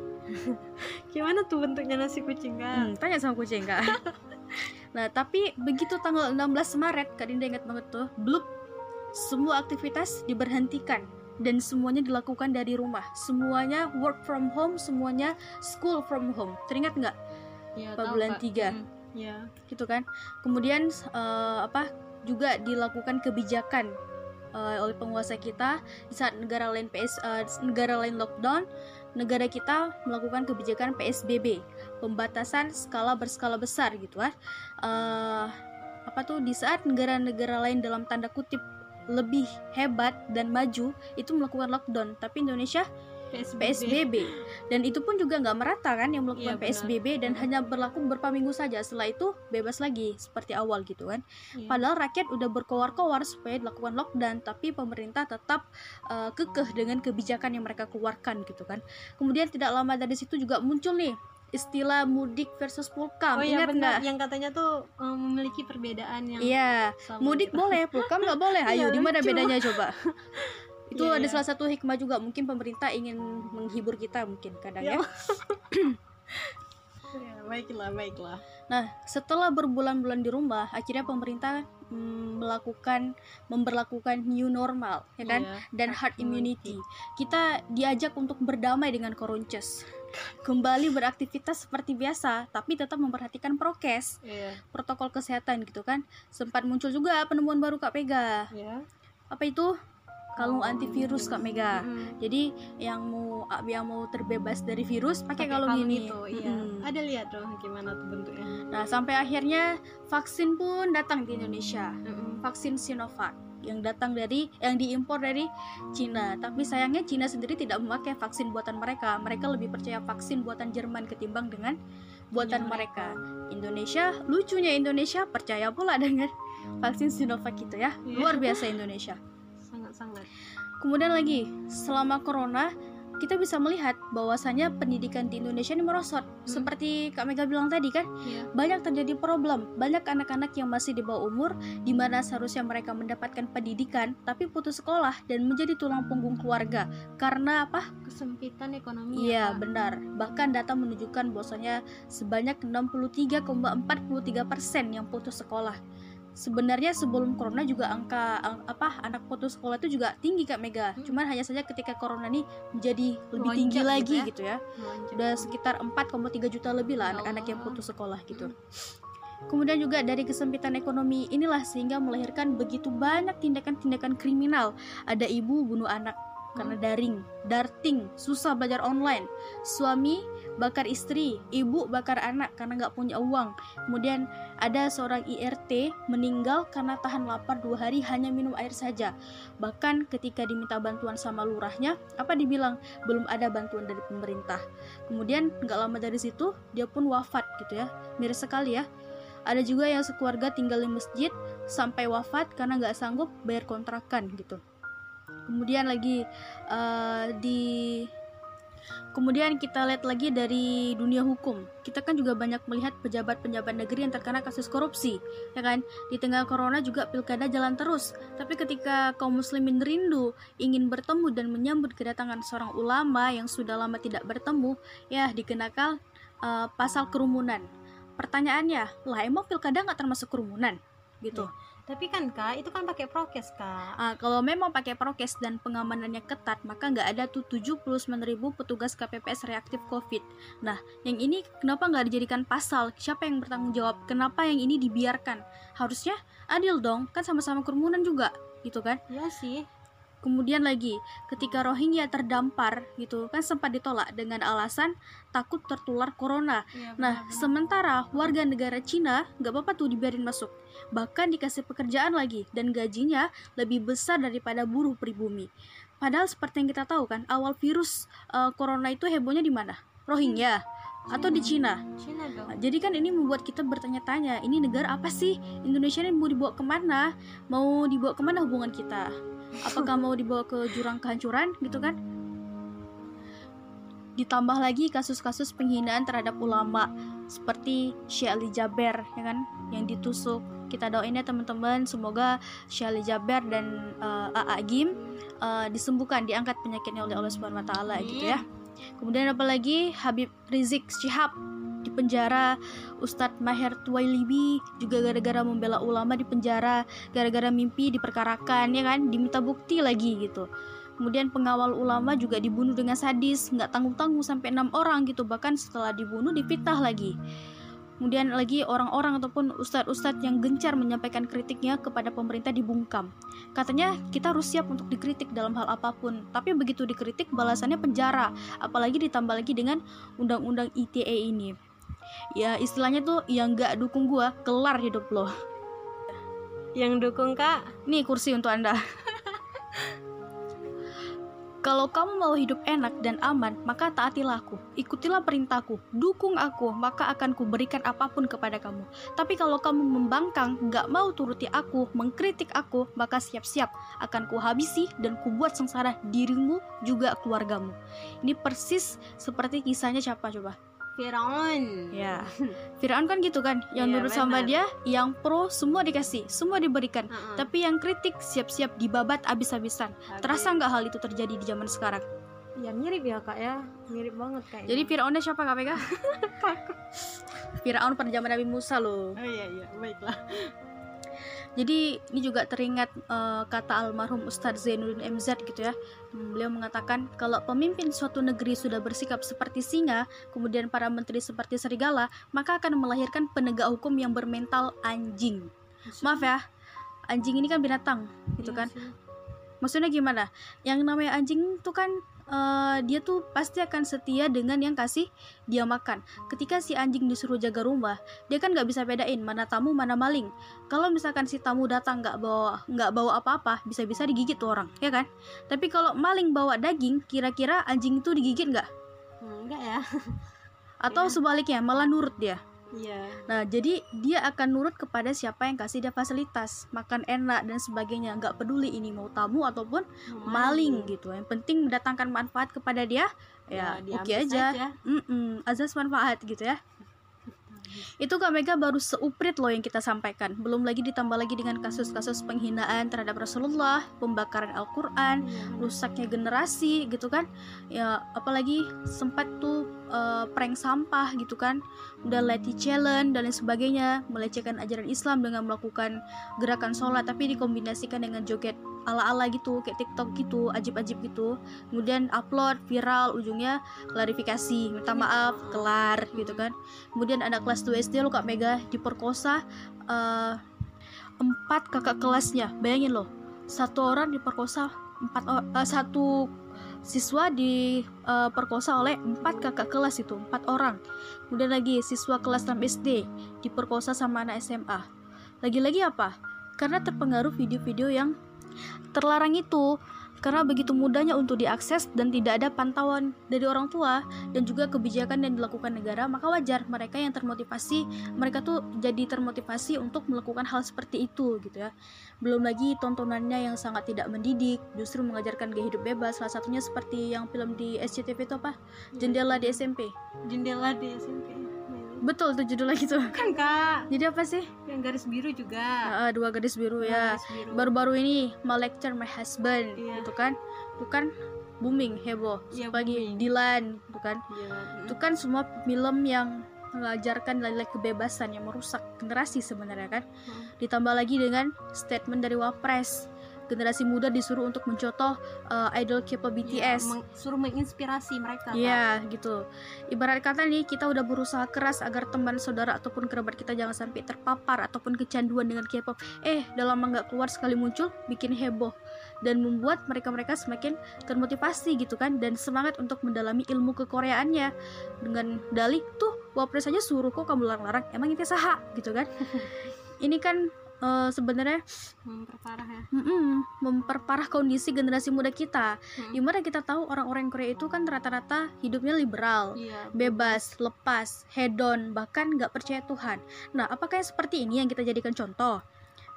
Gimana tuh bentuknya nasi kucing kak Hmm, tanya sama kucing kak. nah tapi begitu tanggal 16 Maret Kak Dinda ingat banget tuh, blub semua aktivitas diberhentikan dan semuanya dilakukan dari rumah. Semuanya work from home, semuanya school from home. Teringat nggak? Ya, bulan tiga? Hmm, Ya gitu kan kemudian eh, apa juga dilakukan kebijakan eh, oleh penguasa kita di saat negara lain PS eh, negara lain lockdown negara kita melakukan kebijakan PSBB pembatasan skala berskala besar gitu kan Eh, apa tuh di saat negara-negara lain dalam tanda kutip lebih hebat dan maju itu melakukan lockdown. Tapi Indonesia PSBB dan itu pun juga nggak merata kan yang melakukan benar. PSBB dan hanya berlaku beberapa minggu saja. Setelah itu bebas lagi seperti awal gitu kan. Iya. padahal rakyat udah berkoar-koar supaya dilakukan lockdown tapi pemerintah tetap uh, kekeh dengan kebijakan yang mereka keluarkan gitu kan. Kemudian tidak lama dari situ juga muncul nih istilah mudik versus pulkam Oh iya ingat nggak yang katanya tuh um, memiliki perbedaan yang iya sama mudik boleh pulkam nggak boleh ayo Iya, di mana bedanya coba itu Iya, ada iya. salah satu hikmah juga mungkin pemerintah ingin menghibur kita mungkin kadang ya Ya. Ya, baiklah baiklah Nah, setelah berbulan-bulan di rumah, akhirnya pemerintah mm, melakukan memberlakukan new normal, ya kan? Iya, Dan herd immunity. Kita diajak untuk berdamai dengan koronces. Kembali beraktivitas seperti biasa, tapi tetap memperhatikan prokes, iya protokol kesehatan gitu kan. Sempat muncul juga penemuan baru Kak Mega. ya Apa itu? Kalung antivirus Kak Mega. Mm-mm. Jadi yang mau yang mau terbebas dari virus pakai kalung ini. itu iya Mm-mm. ada lihat dong gimana tuh bentuknya Nah, sampai akhirnya vaksin pun datang di Indonesia. Mm-mm. Vaksin Sinovac yang datang dari yang diimpor dari Cina. Tapi sayangnya Cina sendiri tidak memakai vaksin buatan mereka. Mereka lebih percaya vaksin buatan Jerman ketimbang dengan buatan Punya mereka. Indonesia, lucunya Indonesia percaya pula dengan vaksin Sinovac itu ya. Iya. Luar biasa Indonesia. sangat-sangat Kemudian lagi, selama corona kita bisa melihat bahwasanya pendidikan di Indonesia ini merosot. Seperti Kak Mega bilang tadi kan, Iya. banyak terjadi problem. Banyak anak-anak yang masih di bawah umur di mana seharusnya mereka mendapatkan pendidikan tapi putus sekolah dan menjadi tulang punggung keluarga. Karena apa? kesempitan ekonomi Iya, ya, benar. Bahkan data menunjukkan bahwasanya sebanyak 63,43% yang putus sekolah. Sebenarnya sebelum corona juga angka ang- apa anak putus sekolah itu juga tinggi Kak Mega. Hmm. Cuman hanya saja ketika corona ini menjadi lebih Melonjak tinggi gitu lagi ya. gitu ya Melonjak. udah sekitar 4,3 juta lebih lah Ya anak-anak yang putus sekolah gitu. Kemudian juga dari kesempitan ekonomi inilah sehingga melahirkan begitu banyak tindakan-tindakan kriminal. Ada ibu bunuh anak karena daring, darting, susah belajar online. Suami bakar istri, ibu bakar anak karena nggak punya uang. Kemudian ada seorang IRT meninggal karena tahan lapar dua hari hanya minum air saja. Bahkan ketika diminta bantuan sama lurahnya, apa dibilang belum ada bantuan dari pemerintah. Kemudian nggak lama dari situ dia pun wafat gitu ya, miris sekali ya. Ada juga yang sekeluarga tinggal di masjid sampai wafat karena nggak sanggup bayar kontrakan gitu. Kemudian lagi eh, di Kemudian kita lihat lagi dari dunia hukum. Kita kan juga banyak melihat pejabat-pejabat negeri yang terkena kasus korupsi, ya kan? Di tengah corona juga pilkada jalan terus. Tapi ketika kaum muslimin rindu ingin bertemu dan menyambut kedatangan seorang ulama yang sudah lama tidak bertemu, ya dikenakan uh, pasal kerumunan. Pertanyaannya, lah emang pilkada nggak termasuk kerumunan? Gitu. Ya. Tapi kan kak, itu kan pakai prokes kak. Uh, kalau memang pakai prokes dan pengamanannya ketat, maka nggak ada tuh 79 ribu petugas KPPS reaktif COVID. Nah, yang ini kenapa nggak dijadikan pasal? Siapa yang bertanggung jawab? Kenapa yang ini dibiarkan? Harusnya adil dong, kan sama-sama kerumunan juga, gitu kan? Iya sih. Kemudian lagi, ketika Rohingya terdampar gitu kan sempat ditolak dengan alasan takut tertular corona. Ya, nah, sementara warga negara Cina nggak apa-apa tuh dibiarin masuk. Bahkan dikasih pekerjaan lagi dan gajinya lebih besar daripada buruh pribumi. Padahal seperti yang kita tahu kan, awal virus uh, corona itu hebohnya di mana? Rohingya. Cina. atau di Cina. Cina dong. Nah, jadi kan ini membuat kita bertanya-tanya, ini negara apa sih? Indonesia ini mau dibawa ke mana? Mau dibawa ke mana hubungan kita? Apakah mau dibawa ke jurang kehancuran gitu kan? Ditambah lagi kasus-kasus penghinaan terhadap ulama seperti Syekh Ali Jaber ya kan yang ditusuk. Kita doain ya teman-teman semoga Syekh Ali Jaber dan uh, AA Gim uh, disembuhkan diangkat penyakitnya oleh Allah Subhanahu wa taala gitu ya kemudian apalagi Habib Rizik Syihab di penjara. Ustadz Maher Tuwailibi juga gara-gara membela ulama di penjara gara-gara mimpi diperkarakan ya kan? Diminta bukti lagi gitu. Kemudian pengawal ulama juga dibunuh dengan sadis nggak tanggung-tanggung sampai enam orang gitu. Bahkan setelah dibunuh dipitah lagi Kemudian lagi orang-orang ataupun ustadz-ustadz yang gencar menyampaikan kritiknya kepada pemerintah dibungkam. Katanya kita harus siap untuk dikritik dalam hal apa pun, tapi begitu dikritik balasannya penjara, apalagi ditambah lagi dengan undang-undang ITE ini. Ya istilahnya tuh yang gak dukung gua kelar hidup lo. Yang dukung kak? Nih kursi untuk anda Kalau kamu mau hidup enak dan aman, maka taatilah aku. Ikutilah perintahku. Dukung aku, maka akan kuberikan apa pun kepada kamu. Tapi kalau kamu membangkang, gak mau turuti aku, mengkritik aku, maka siap-siap akan kuhabisi dan kubuat sengsara dirimu juga keluargamu. Ini persis seperti kisahnya siapa coba? Firaun. Ya. Firaun kan gitu kan, yang ya, nurut sama dia, yang pro semua dikasih, semua diberikan. Uh -uh. Tapi yang kritik siap-siap dibabat abis-abisan. Terasa nggak hal itu terjadi di zaman sekarang? Ya mirip ya kak ya, mirip banget kayak. Jadi Firaunnya siapa kak Vega? Firaun pada zaman Nabi Musa loh. Oh iya iya, baiklah. Jadi ini juga teringat uh, kata almarhum Ustadz Zainuddin MZ gitu ya. Beliau mengatakan kalau pemimpin suatu negeri sudah bersikap seperti singa, kemudian para menteri seperti serigala, maka akan melahirkan penegak hukum yang bermental anjing. Maaf ya, anjing ini kan binatang gitu iya kan. Maksudnya gimana? Yang namanya anjing itu kan uh, dia tuh pasti akan setia dengan yang kasih dia makan. Ketika si anjing disuruh jaga rumah, dia kan nggak bisa bedain mana tamu mana maling. Kalau misalkan si tamu datang nggak bawa nggak bawa apa-apa, bisa-bisa digigit tuh orang, ya kan? Tapi kalau maling bawa daging, kira-kira anjing itu digigit nggak? Enggak ya. Atau ya. sebaliknya malah nurut dia. Iya. Nah, jadi dia akan nurut kepada siapa yang kasih dia fasilitas, makan enak dan sebagainya. Nggak peduli ini mau tamu ataupun maling, maling gitu. Yang penting mendatangkan manfaat kepada dia, ya, ya oke okay aja. Mm -mm, azas manfaat gitu ya. Itu Kak Mega baru seuprit loh yang kita sampaikan. Belum lagi ditambah lagi dengan kasus-kasus penghinaan terhadap Rasulullah, pembakaran Al-Qur'an, rusaknya generasi gitu kan. Ya, apalagi sempat tuh uh, prank sampah gitu kan. Udah Leti challenge dan lain sebagainya, melecehkan ajaran Islam dengan melakukan gerakan sholat tapi dikombinasikan dengan joget ala-ala gitu kayak TikTok gitu ajib-ajib gitu kemudian upload viral ujungnya klarifikasi minta maaf kelar gitu kan kemudian anak kelas 2 SD lo kak Mega diperkosa uh, empat kakak kelasnya bayangin loh satu orang diperkosa empat uh, satu siswa diperkosa uh, oleh empat kakak kelas itu empat orang. Kemudian lagi siswa kelas 6 SD diperkosa sama anak SMA lagi-lagi apa? Karena terpengaruh video-video yang terlarang itu karena begitu mudahnya untuk diakses dan tidak ada pantauan dari orang tua dan juga kebijakan yang dilakukan negara, maka wajar mereka yang termotivasi, mereka tuh jadi termotivasi untuk melakukan hal seperti itu gitu ya. Belum lagi tontonannya yang sangat tidak mendidik, justru mengajarkan gaya hidup bebas. Salah satunya seperti yang film di SCTV itu apa? Jendela di SMP. Jendela di SMP. Betul tuh judulnya gitu. Kan kak, Jadi apa sih? yang garis biru juga. Ah, dua gadis biru ya. Garis biru. Baru-baru ini mau lecture my husband Iya. gitu kan. Itu kan booming heboh. Iya, Pagi booming. Dilan gitu kan. Iya. Itu kan semua film yang mengajarkan nilai kebebasan yang merusak generasi sebenarnya kan. Hmm. Ditambah lagi dengan statement dari Wapres. Generasi muda disuruh untuk mencontoh uh, idol K-pop Iya, BTS. meng- suruh menginspirasi mereka. Iya gitu. Ibarat kata nih kita udah berusaha keras agar teman saudara ataupun kerabat kita jangan sampai terpapar ataupun kecanduan dengan K-pop. Eh, dalam lama nggak keluar sekali muncul bikin heboh dan membuat mereka-mereka semakin termotivasi gitu kan dan semangat untuk mendalami ilmu kekoreaannya dengan dalih tuh wapres aja suruh kok kamu larang-larang emang itu saha gitu kan. Ini kan eh, sebenarnya Memperparah ya. mm-mm, memperparah kondisi generasi muda kita. Hmm. Di mana kita tahu orang-orang Korea itu kan rata-rata hidupnya liberal, Iya. bebas, lepas, hedon, bahkan nggak percaya Tuhan. Nah, apakah yang seperti ini yang kita jadikan contoh?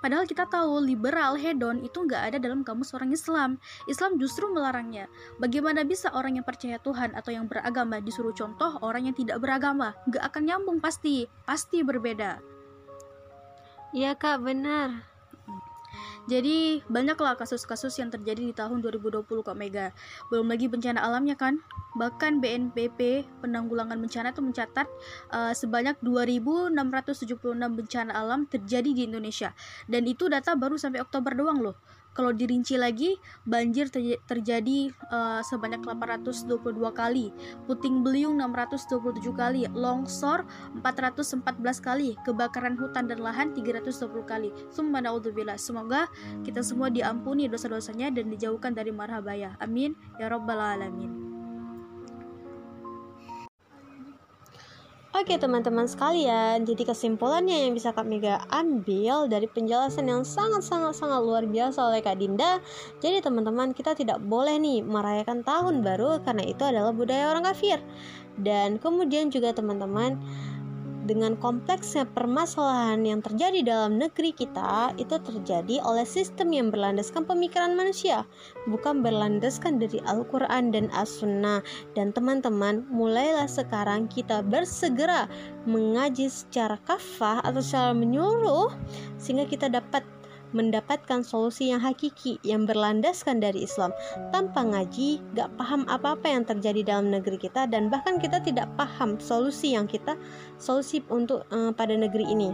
Padahal kita tahu liberal, hedon itu nggak ada dalam kamus orang Islam. Islam justru melarangnya. Bagaimana bisa orang yang percaya Tuhan atau yang beragama disuruh contoh orang yang tidak beragama? Nggak akan nyambung pasti, pasti berbeda. Iya kak benar. Jadi banyaklah kasus-kasus yang terjadi di tahun 2020 Kak Mega. Belum lagi bencana alamnya kan. Bahkan BNPB penanggulangan bencana itu mencatat uh, sebanyak 2.676 bencana alam terjadi di Indonesia. Dan itu data baru sampai Oktober doang loh. Kalau dirinci lagi, banjir terj- terjadi uh, sebanyak 822 kali, puting beliung 627 kali, longsor 414 kali, kebakaran hutan dan lahan 320 kali. Summa. Semoga kita semua diampuni dosa-dosanya dan dijauhkan dari marah bahaya. Amin ya rabbal alamin. Oke teman-teman sekalian, jadi kesimpulannya yang bisa Kak Mega ambil dari penjelasan yang sangat-sangat-sangat luar biasa oleh Kak Dinda Jadi teman-teman kita tidak boleh nih merayakan tahun baru karena itu adalah budaya orang kafir. Dan kemudian juga teman-teman dengan kompleksnya permasalahan yang terjadi dalam negeri kita itu terjadi oleh sistem yang berlandaskan pemikiran manusia bukan berlandaskan dari Al-Quran dan As-Sunnah. Dan teman-teman mulailah sekarang kita bersegera mengaji secara kafah atau secara menyeluruh sehingga kita dapat mendapatkan solusi yang hakiki yang berlandaskan dari Islam. Tanpa ngaji gak paham apa-apa yang terjadi dalam negeri kita dan bahkan kita tidak paham solusi yang kita solusi untuk eh, pada negeri ini.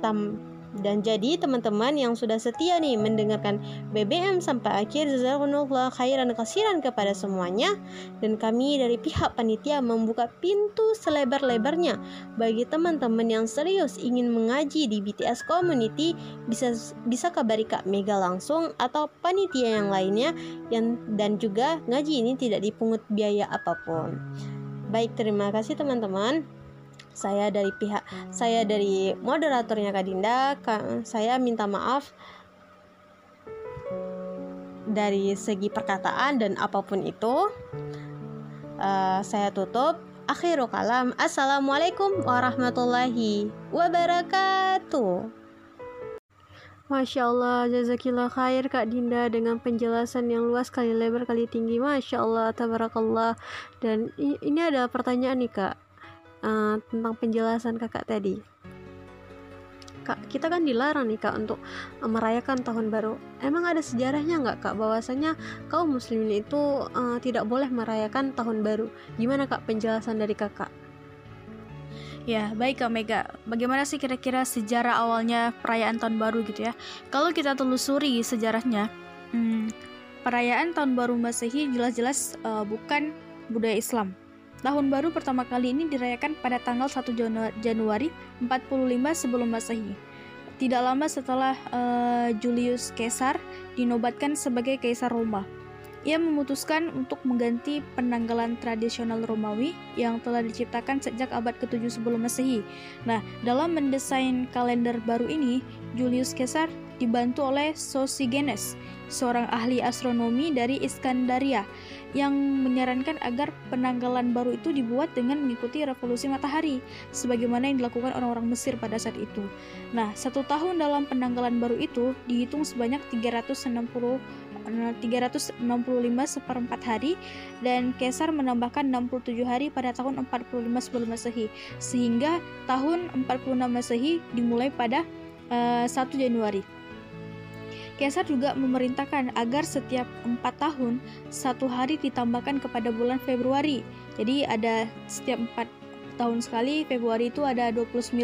Tam, dan jadi teman-teman yang sudah setia nih mendengarkan BBM sampai akhir jazakumullah khairan kasiran kepada semuanya dan kami dari pihak panitia membuka pintu selebar-lebarnya bagi teman-teman yang serius ingin mengaji di BTS Community bisa bisa kabari Kak Mega langsung atau panitia yang lainnya yang dan juga ngaji ini tidak dipungut biaya apa pun. Baik, terima kasih teman-teman. Saya dari pihak saya dari moderatornya Kak Dinda, saya minta maaf dari segi perkataan dan apa pun itu. Eh, saya tutup. Akhirul kalam. Assalamualaikum warahmatullahi wabarakatuh. Masya Allah, jazakillah khair Kak Dinda dengan penjelasan yang luas kali lebar kali tinggi Masya Allah, tabarakallah Dan ini ada pertanyaan nih Kak eh, Tentang penjelasan kakak tadi Kak, kita kan dilarang nih Kak untuk eh, merayakan tahun baru Emang ada sejarahnya nggak Kak bahwasanya kaum muslimin itu eh, tidak boleh merayakan tahun baru Gimana Kak penjelasan dari kakak? Ya, baik Kak Mega. Bagaimana sih kira-kira sejarah awalnya perayaan tahun baru gitu ya? Kalau kita telusuri sejarahnya, hmm, perayaan tahun baru Masehi jelas-jelas eh, bukan budaya Islam. Tahun baru pertama kali ini dirayakan pada tanggal 1 Janu- Januari 45 sebelum Masehi. Tidak lama setelah eh, Julius Caesar dinobatkan sebagai kaisar Roma. Ia memutuskan untuk mengganti penanggalan tradisional Romawi yang telah diciptakan sejak abad ke-7 sebelum Masehi. Nah, dalam mendesain kalender baru ini, Julius Caesar dibantu oleh Sosigenes, seorang ahli astronomi dari Iskandaria, yang menyarankan agar penanggalan baru itu dibuat dengan mengikuti revolusi matahari, sebagaimana yang dilakukan orang-orang Mesir pada saat itu. Nah, satu tahun dalam penanggalan baru itu dihitung sebanyak 360 365 seperempat hari dan Kaisar menambahkan 67 hari pada tahun 45 sebelum Masehi sehingga tahun 46 Masehi dimulai pada uh, eh, 1 Januari. Kaisar juga memerintahkan agar setiap empat tahun satu hari ditambahkan kepada bulan Februari. Jadi ada setiap empat tahun sekali Februari itu ada 29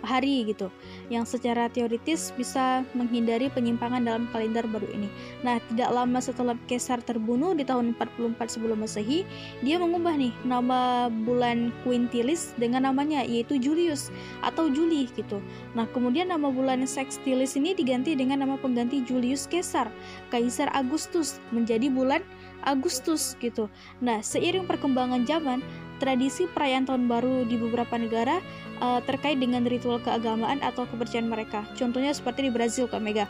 hari gitu yang secara teoritis bisa menghindari penyimpangan dalam kalender baru ini. Nah, tidak lama setelah Kaisar terbunuh di tahun 44 sebelum Masehi, dia mengubah nih nama bulan Quintilis dengan namanya yaitu Julius atau Juli gitu. Nah, kemudian nama bulan Sextilis ini diganti dengan nama pengganti Julius Caesar, Kaisar Agustus menjadi bulan Agustus gitu. Nah, seiring perkembangan zaman, tradisi perayaan tahun baru di beberapa negara uh, terkait dengan ritual keagamaan atau kepercayaan mereka. Contohnya seperti di Brazil, Kak Mega.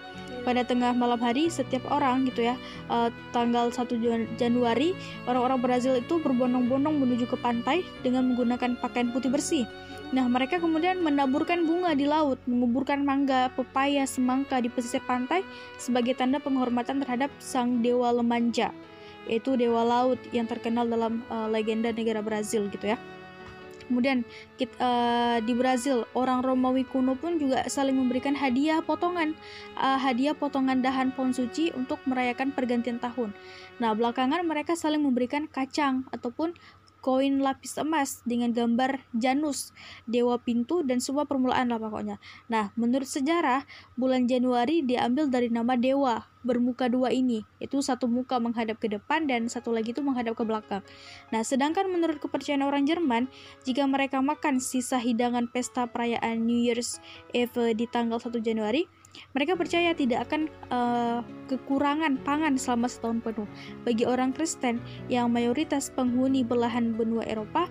Pada tengah malam hari, setiap orang gitu ya, uh, tanggal 1 Januari, orang-orang Brazil itu berbondong-bondong menuju ke pantai dengan menggunakan pakaian putih bersih. Nah, mereka kemudian menaburkan bunga di laut, menguburkan mangga, pepaya, semangka di pesisir pantai sebagai tanda penghormatan terhadap sang dewa Lemanja yaitu dewa laut yang terkenal dalam uh, legenda negara Brazil gitu ya. Kemudian kita, uh, eh, di Brazil orang Romawi kuno pun juga saling memberikan hadiah potongan uh, hadiah potongan dahan pohon suci untuk merayakan pergantian tahun. Nah belakangan mereka saling memberikan kacang ataupun koin lapis emas dengan gambar Janus, dewa pintu dan semua permulaan lah pokoknya. Nah, menurut sejarah, bulan Januari diambil dari nama dewa bermuka dua ini, itu satu muka menghadap ke depan dan satu lagi itu menghadap ke belakang. Nah, sedangkan menurut kepercayaan orang Jerman, jika mereka makan sisa hidangan pesta perayaan New Year's Eve di tanggal 1 Januari, mereka percaya tidak akan uh, kekurangan pangan selama setahun penuh. Bagi orang Kristen yang mayoritas penghuni belahan benua Eropa,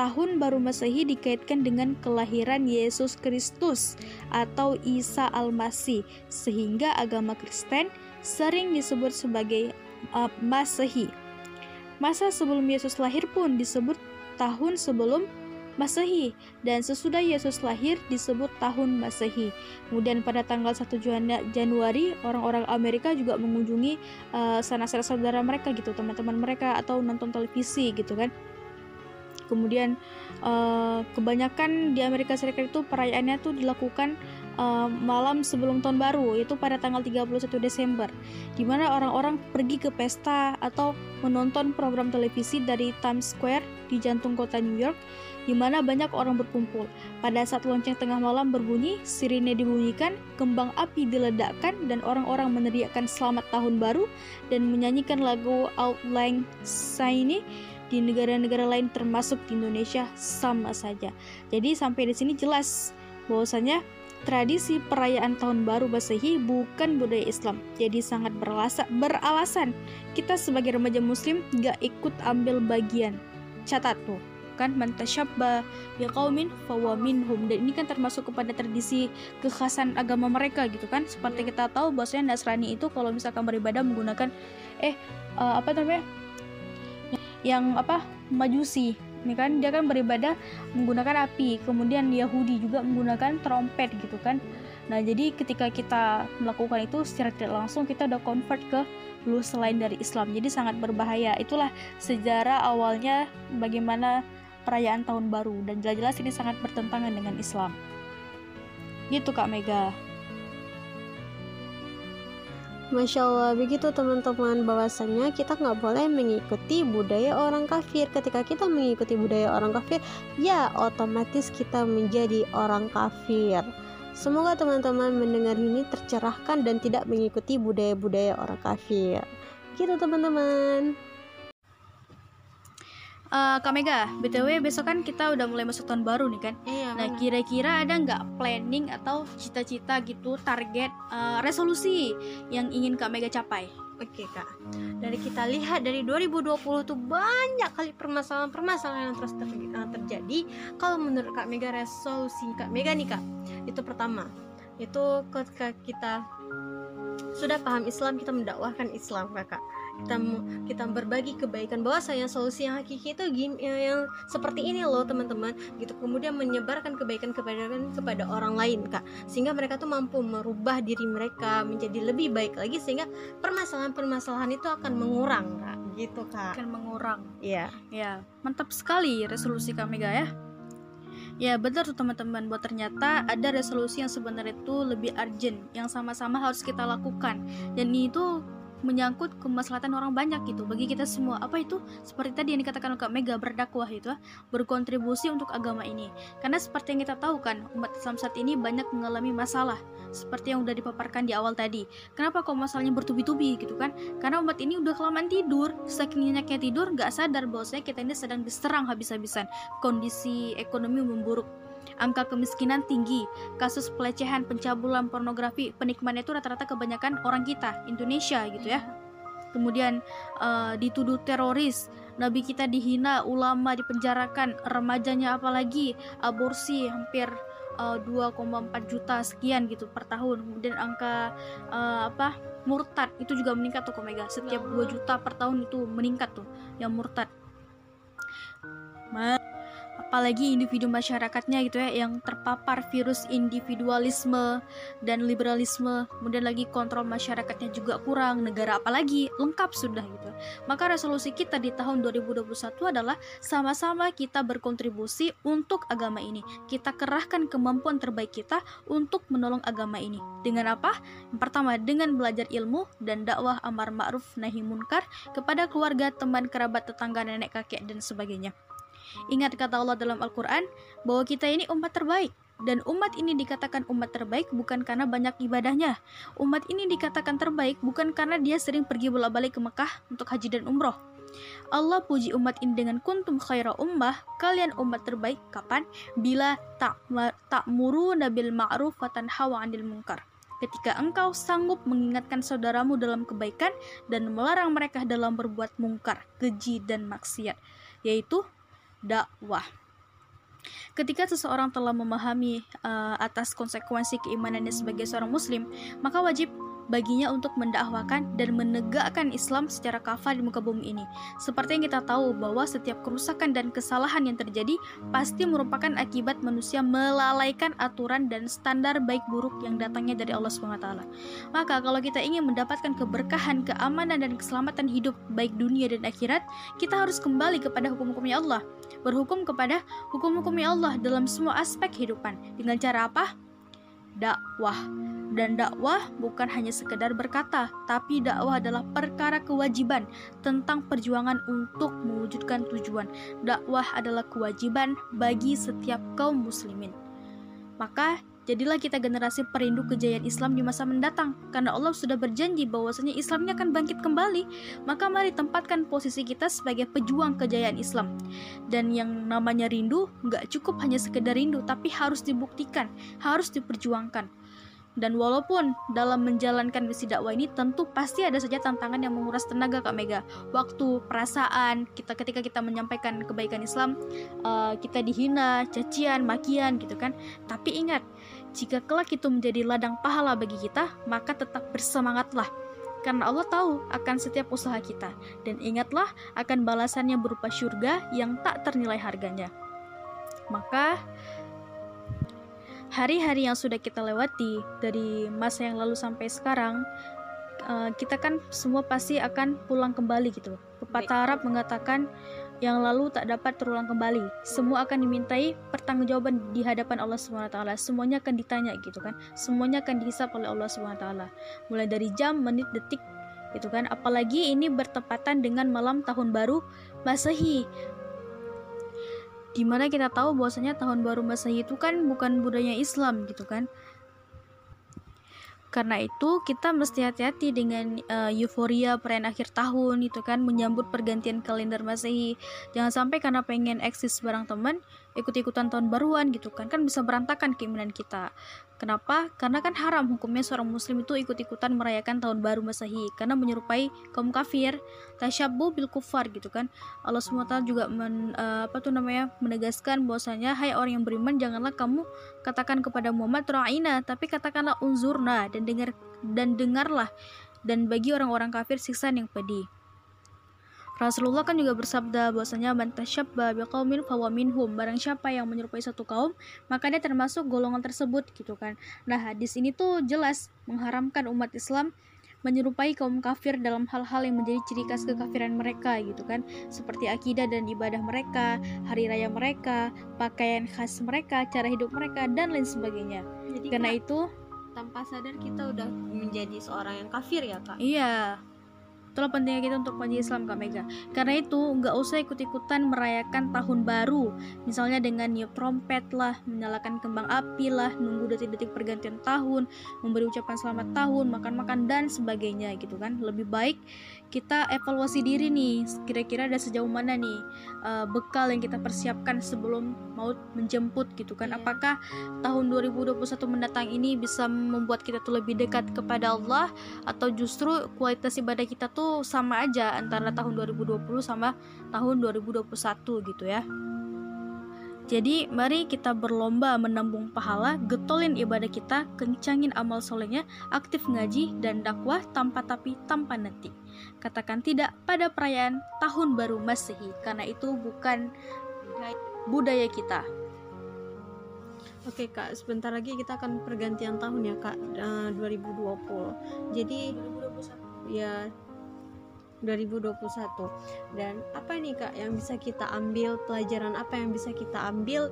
tahun baru Masehi dikaitkan dengan kelahiran Yesus Kristus atau Isa Al-Masih, sehingga agama Kristen sering disebut sebagai uh, Masehi. Masa sebelum Yesus lahir pun disebut tahun sebelum Masehi dan sesudah Yesus lahir disebut tahun Masehi. Kemudian pada tanggal 1 Januari orang-orang Amerika juga mengunjungi uh, sanak saudara mereka gitu, teman-teman mereka atau nonton televisi gitu kan. Kemudian uh, kebanyakan di Amerika Serikat itu perayaannya tuh dilakukan uh, malam sebelum tahun baru itu pada tanggal 31 Desember di mana orang-orang pergi ke pesta atau menonton program televisi dari Times Square di jantung kota New York di mana banyak orang berkumpul. Pada saat lonceng tengah malam berbunyi, sirine dibunyikan, kembang api diledakkan, dan orang-orang meneriakkan selamat tahun baru dan menyanyikan lagu Outline Saini di negara-negara lain termasuk di Indonesia sama saja. Jadi sampai di sini jelas bahwasanya tradisi perayaan tahun baru Masehi bukan budaya Islam. Jadi sangat beralasan, beralasan kita sebagai remaja muslim gak ikut ambil bagian. Catat tuh kan man tasyabba biqaumin fawa minhum. Dan ini kan termasuk kepada tradisi kekhasan agama mereka gitu kan. Seperti kita tahu bahwasanya Nasrani itu kalau misalkan beribadah menggunakan eh uh, apa namanya yang apa majusi ini kan. Dia kan beribadah menggunakan api kemudian Yahudi juga menggunakan trompet gitu kan. Nah jadi ketika kita melakukan itu secara tidak langsung kita udah convert ke lu selain dari Islam. Jadi sangat berbahaya. Itulah sejarah awalnya bagaimana perayaan tahun baru dan jelas-jelas ini sangat bertentangan dengan Islam. Gitu Kak Mega. Masya Allah, begitu teman-teman bahwasanya kita nggak boleh mengikuti budaya orang kafir. Ketika kita mengikuti budaya orang kafir, ya otomatis kita menjadi orang kafir. Semoga teman-teman mendengar ini tercerahkan dan tidak mengikuti budaya-budaya orang kafir. Gitu teman-teman. Eh, Kak Mega, BTW besok kan kita udah mulai masuk tahun baru nih kan. Iya. Nah, kira-kira ada nggak planning atau cita-cita gitu, target, eh, resolusi yang ingin Kak Mega capai? Oke kak, dari kita lihat dari 2020 tuh banyak kali permasalahan-permasalahan yang terus ter- eh, terjadi. Kalau menurut Kak Mega resolusi Kak Mega nih kak, itu pertama, itu ketika kita sudah paham Islam kita mendakwahkan Islam kakak. Kita kita berbagi kebaikan bahwasanya solusi yang hakiki itu gim- ya, yang seperti ini loh teman-teman gitu. Kemudian menyebarkan kebaikan kepada kepada orang lain kak. Sehingga mereka tuh mampu merubah diri mereka menjadi lebih baik lagi sehingga permasalahan-permasalahan itu akan mengurang kak. Gitu kak. Akan mengurang. iya. Ya, mantap sekali resolusi Kak Mega ya. Ya benar tuh teman-teman buat ternyata ada resolusi yang sebenarnya itu lebih urgent yang sama-sama harus kita lakukan. Dan itu menyangkut kemaslahatan orang banyak gitu. Bagi kita semua apa itu? Seperti tadi yang dikatakan oleh Mega berdakwah itu ah, berkontribusi untuk agama ini. Karena seperti yang kita tahu kan umat Islam saat ini banyak mengalami masalah seperti yang udah dipaparkan di awal tadi. Kenapa kok masalahnya bertubi-tubi gitu kan? Karena umat ini udah kelamaan tidur. Saking nyenyaknya tidur nggak sadar bahwasanya kita ini sedang diserang habis-habisan. Kondisi ekonomi memburuk angka kemiskinan tinggi. Kasus pelecehan pencabulan pornografi penikmatnya itu rata-rata kebanyakan orang kita Indonesia gitu ya. Kemudian eh, dituduh teroris. Nabi kita dihina ulama dipenjarakan remajanya apalagi aborsi hampir eh, 2,4 juta sekian gitu per tahun. Kemudian angka eh, apa murtad itu juga meningkat tuh Komega setiap 2 juta per tahun itu meningkat tuh yang murtad. Ma- apalagi individu masyarakatnya gitu ya yang terpapar virus individualisme dan liberalisme. Kemudian lagi kontrol masyarakatnya juga kurang negara apalagi lengkap sudah gitu. Maka resolusi kita di tahun 2021 adalah sama-sama kita berkontribusi untuk agama ini. Kita kerahkan kemampuan terbaik kita untuk menolong agama ini. Dengan apa? Yang pertama dengan belajar ilmu dan dakwah amar ma'ruf nahi munkar kepada keluarga teman kerabat tetangga nenek kakek dan sebagainya Ingat kata Allah dalam Al-Quran bahwa kita ini umat terbaik. Dan umat ini dikatakan umat terbaik bukan karena banyak ibadahnya. Umat ini dikatakan terbaik bukan karena dia sering pergi bolak-balik ke Mekah untuk haji dan umroh. Allah puji umat ini dengan kuntum khaira ummah, kalian umat terbaik kapan? Bila tak ta'muru nabil ma'ruf wa tanhawa 'anil munkar. Ketika engkau sanggup mengingatkan saudaramu dalam kebaikan dan melarang mereka dalam berbuat mungkar, keji dan maksiat, yaitu dakwah. Ketika seseorang telah memahami uh, atas konsekuensi keimanannya sebagai seorang muslim, maka wajib baginya untuk mendakwahkan dan menegakkan Islam secara kafah di muka bumi ini. Seperti yang kita tahu bahwa setiap kerusakan dan kesalahan yang terjadi pasti merupakan akibat manusia melalaikan aturan dan standar baik buruk yang datangnya dari Allah SWT. Maka kalau kita ingin mendapatkan keberkahan, keamanan dan keselamatan hidup baik dunia dan akhirat, kita harus kembali kepada hukum-hukumnya Allah. Berhukum kepada hukum-hukumnya Allah dalam semua aspek kehidupan. Dengan cara apa? Dakwah dan dakwah bukan hanya sekedar berkata, tapi dakwah adalah perkara kewajiban tentang perjuangan untuk mewujudkan tujuan. Dakwah adalah kewajiban bagi setiap kaum muslimin. Maka jadilah kita generasi perindu kejayaan Islam di masa mendatang karena Allah sudah berjanji bahwasanya Islamnya akan bangkit kembali maka mari tempatkan posisi kita sebagai pejuang kejayaan Islam dan yang namanya rindu nggak cukup hanya sekedar rindu tapi harus dibuktikan harus diperjuangkan dan walaupun dalam menjalankan misi dakwah ini tentu pasti ada saja tantangan yang menguras tenaga Kak Mega. Waktu, perasaan, kita ketika kita menyampaikan kebaikan Islam, uh, kita dihina, cacian, makian gitu kan. Tapi ingat, jika kelak itu menjadi ladang pahala bagi kita, maka tetap bersemangatlah. Karena Allah tahu akan setiap usaha kita. Dan ingatlah akan balasannya berupa surga yang tak ternilai harganya. Maka hari-hari yang sudah kita lewati dari masa yang lalu sampai sekarang uh, kita kan semua pasti akan pulang kembali gitu. Pepatah Arab mengatakan yang lalu tak dapat terulang kembali. Semua akan dimintai pertanggungjawaban di hadapan Allah swt semuanya akan ditanya gitu kan. Semuanya akan dihisap oleh Allah swt mulai dari jam menit detik gitu kan. Apalagi ini bertepatan dengan malam tahun baru Masehi di mana kita tahu bahwasanya tahun baru Masehi itu kan bukan budaya Islam gitu kan Karena itu kita mesti hati-hati dengan uh, euforia perayaan akhir tahun itu kan menyambut pergantian kalender Masehi. Jangan sampai karena pengen eksis bareng teman ikut-ikutan tahun baruan gitu kan kan bisa berantakan keimanan kita. Kenapa? Karena kan haram hukumnya seorang muslim itu ikut-ikutan merayakan tahun baru Masehi karena menyerupai kaum kafir, tasyabbu bil kufar gitu kan. Allah SWT juga men, uh, apa tuh namanya? menegaskan bahwasanya hai orang yang beriman janganlah kamu katakan kepada Muhammad ra'ina tapi katakanlah unzurna dan dengar dan dengarlah dan bagi orang-orang kafir siksaan yang pedih. Rasulullah kan juga bersabda bahwasanya man tasyabba biqaumin fawa minhum. Barang siapa yang menyerupai satu kaum, maka dia termasuk golongan tersebut gitu kan. Nah, hadis ini tuh jelas mengharamkan umat Islam menyerupai kaum kafir dalam hal-hal yang menjadi ciri khas kekafiran mereka gitu kan seperti akidah dan ibadah mereka hari raya mereka pakaian khas mereka cara hidup mereka dan lain sebagainya Jadi, karena kak, itu tanpa sadar kita udah menjadi seorang yang kafir ya kak iya Itulah pentingnya kita untuk maju Islam Kak Mega. Karena itu nggak usah ikut-ikutan merayakan tahun baru, misalnya dengan niup trompet lah, menyalakan kembang api lah, nunggu detik-detik pergantian tahun, memberi ucapan selamat tahun, makan-makan dan sebagainya gitu kan. Lebih baik kita evaluasi diri nih, kira-kira ada sejauh mana nih uh, bekal yang kita persiapkan sebelum mau menjemput gitu kan. Iya. Apakah tahun 2021 mendatang ini bisa membuat kita tuh lebih dekat kepada Allah atau justru kualitas ibadah kita tuh tuh sama aja antara tahun 2020 sama tahun 2021 gitu ya. Jadi mari kita berlomba menambung pahala, getolin ibadah kita, kencangin amal solehnya, aktif ngaji dan dakwah tanpa tapi tanpa nanti. Katakan tidak pada perayaan tahun baru Masehi karena itu bukan budaya kita. Oke kak, sebentar lagi kita akan pergantian tahun ya kak, uh, 2020. Jadi 2021. ya 2021 dan apa nih kak yang bisa kita ambil? Pelajaran apa yang bisa kita ambil?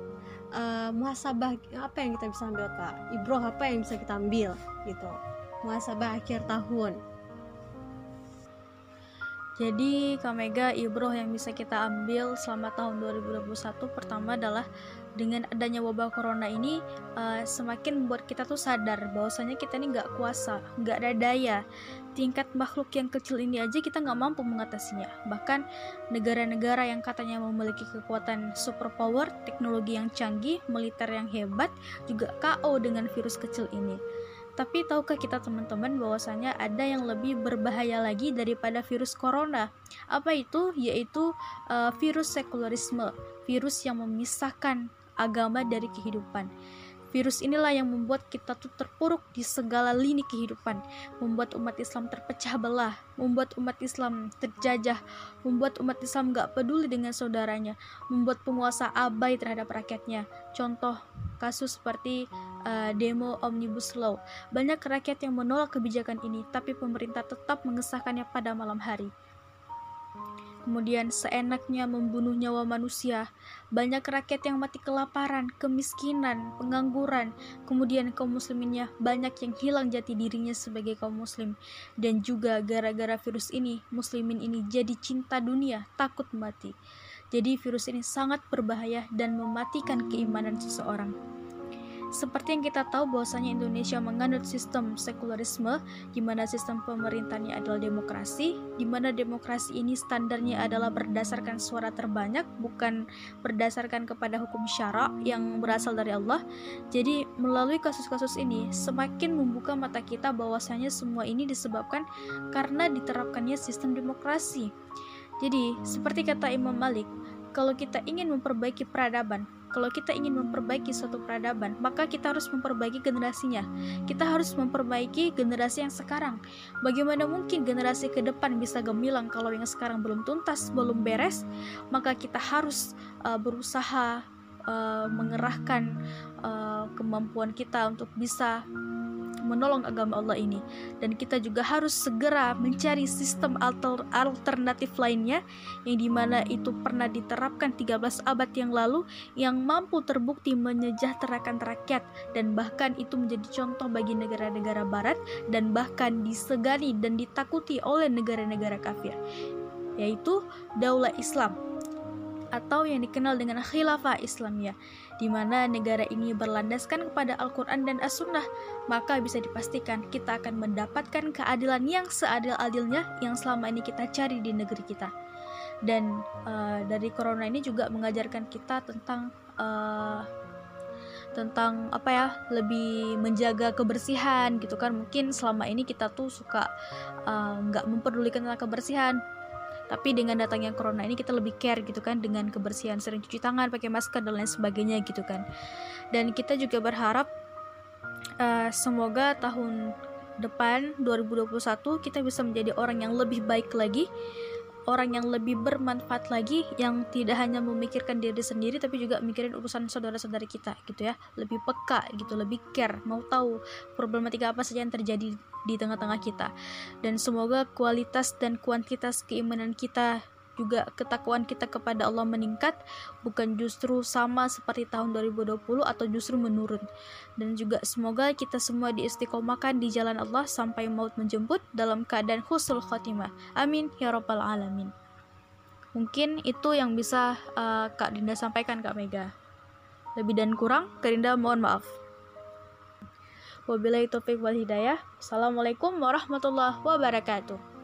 Uh, muhasabah apa yang kita bisa ambil kak? Ibroh apa yang bisa kita ambil gitu. Muhasabah akhir tahun. Jadi Kak Mega ibroh yang bisa kita ambil selama tahun 2021 pertama adalah dengan adanya wabah corona ini uh, semakin membuat kita tuh sadar bahwasanya kita ini nggak kuasa, nggak ada daya. Tingkat makhluk yang kecil ini aja kita nggak mampu mengatasinya. Bahkan negara-negara yang katanya memiliki kekuatan superpower, teknologi yang canggih, militer yang hebat, juga KO dengan virus kecil ini. Tapi tahukah kita teman-teman bahwasanya ada yang lebih berbahaya lagi daripada virus corona? Apa itu? Yaitu uh, virus sekularisme, virus yang memisahkan agama dari kehidupan. Virus inilah yang membuat kita tuh terpuruk di segala lini kehidupan, membuat umat Islam terpecah belah, membuat umat Islam terjajah, membuat umat Islam gak peduli dengan saudaranya, membuat penguasa abai terhadap rakyatnya. Contoh kasus seperti uh, demo Omnibus Law. Banyak rakyat yang menolak kebijakan ini, tapi pemerintah tetap mengesahkannya pada malam hari kemudian seenaknya membunuh nyawa manusia. Banyak rakyat yang mati kelaparan, kemiskinan, pengangguran, kemudian kaum musliminnya banyak yang hilang jati dirinya sebagai kaum muslim. Dan juga gara-gara virus ini, muslimin ini jadi cinta dunia, takut mati. Jadi virus ini sangat berbahaya dan mematikan keimanan seseorang. Seperti yang kita tahu bahwasanya Indonesia menganut sistem sekularisme di mana sistem pemerintahnya adalah demokrasi, di mana demokrasi ini standarnya adalah berdasarkan suara terbanyak bukan berdasarkan kepada hukum syara yang berasal dari Allah. Jadi melalui kasus-kasus ini semakin membuka mata kita bahwasanya semua ini disebabkan karena diterapkannya sistem demokrasi. Jadi, seperti kata Imam Malik, kalau kita ingin memperbaiki peradaban, kalau kita ingin memperbaiki suatu peradaban, maka kita harus memperbaiki generasinya. Kita harus memperbaiki generasi yang sekarang. Bagaimana mungkin generasi ke depan bisa gemilang kalau yang sekarang belum tuntas, belum beres? Maka kita harus uh, berusaha uh, mengerahkan uh, kemampuan kita untuk bisa menolong agama Allah ini. Dan kita juga harus segera mencari sistem alter alternatif lainnya yang di mana itu pernah diterapkan 13 abad yang lalu yang mampu terbukti menyejahterakan rakyat dan bahkan itu menjadi contoh bagi negara-negara barat dan bahkan disegani dan ditakuti oleh negara-negara kafir yaitu Daulah Islam atau yang dikenal dengan khilafah Islamiyah, di mana negara ini berlandaskan kepada Al-Quran dan As-Sunnah, maka bisa dipastikan kita akan mendapatkan keadilan yang seadil-adilnya yang selama ini kita cari di negeri kita. Dan uh, dari corona ini juga mengajarkan kita tentang uh, tentang apa ya lebih menjaga kebersihan gitu kan mungkin selama ini kita tuh suka nggak uh, memperdulikan tentang kebersihan tapi dengan datangnya corona ini kita lebih care gitu kan dengan kebersihan sering cuci tangan pakai masker dan lain sebagainya gitu kan. Dan kita juga berharap uh, semoga tahun depan 2021 kita bisa menjadi orang yang lebih baik lagi orang yang lebih bermanfaat lagi yang tidak hanya memikirkan diri sendiri tapi juga mikirin urusan saudara-saudari kita gitu ya. Lebih peka gitu lebih care mau tahu problematika apa saja yang terjadi di tengah-tengah kita. Dan semoga kualitas dan kuantitas keimanan kita juga ketakwaan kita kepada Allah meningkat bukan justru sama seperti tahun 2020 atau justru menurun. Dan juga semoga kita semua diistiqomahkan di jalan Allah sampai maut menjemput dalam keadaan husnul khatimah. Amin ya rabbal alamin. Mungkin itu yang bisa uh, Kak Dinda sampaikan Kak Mega. Lebih dan kurang Kak Dinda mohon maaf Wabillahi taufiq wal hidayah. Assalamualaikum warahmatullahi wabarakatuh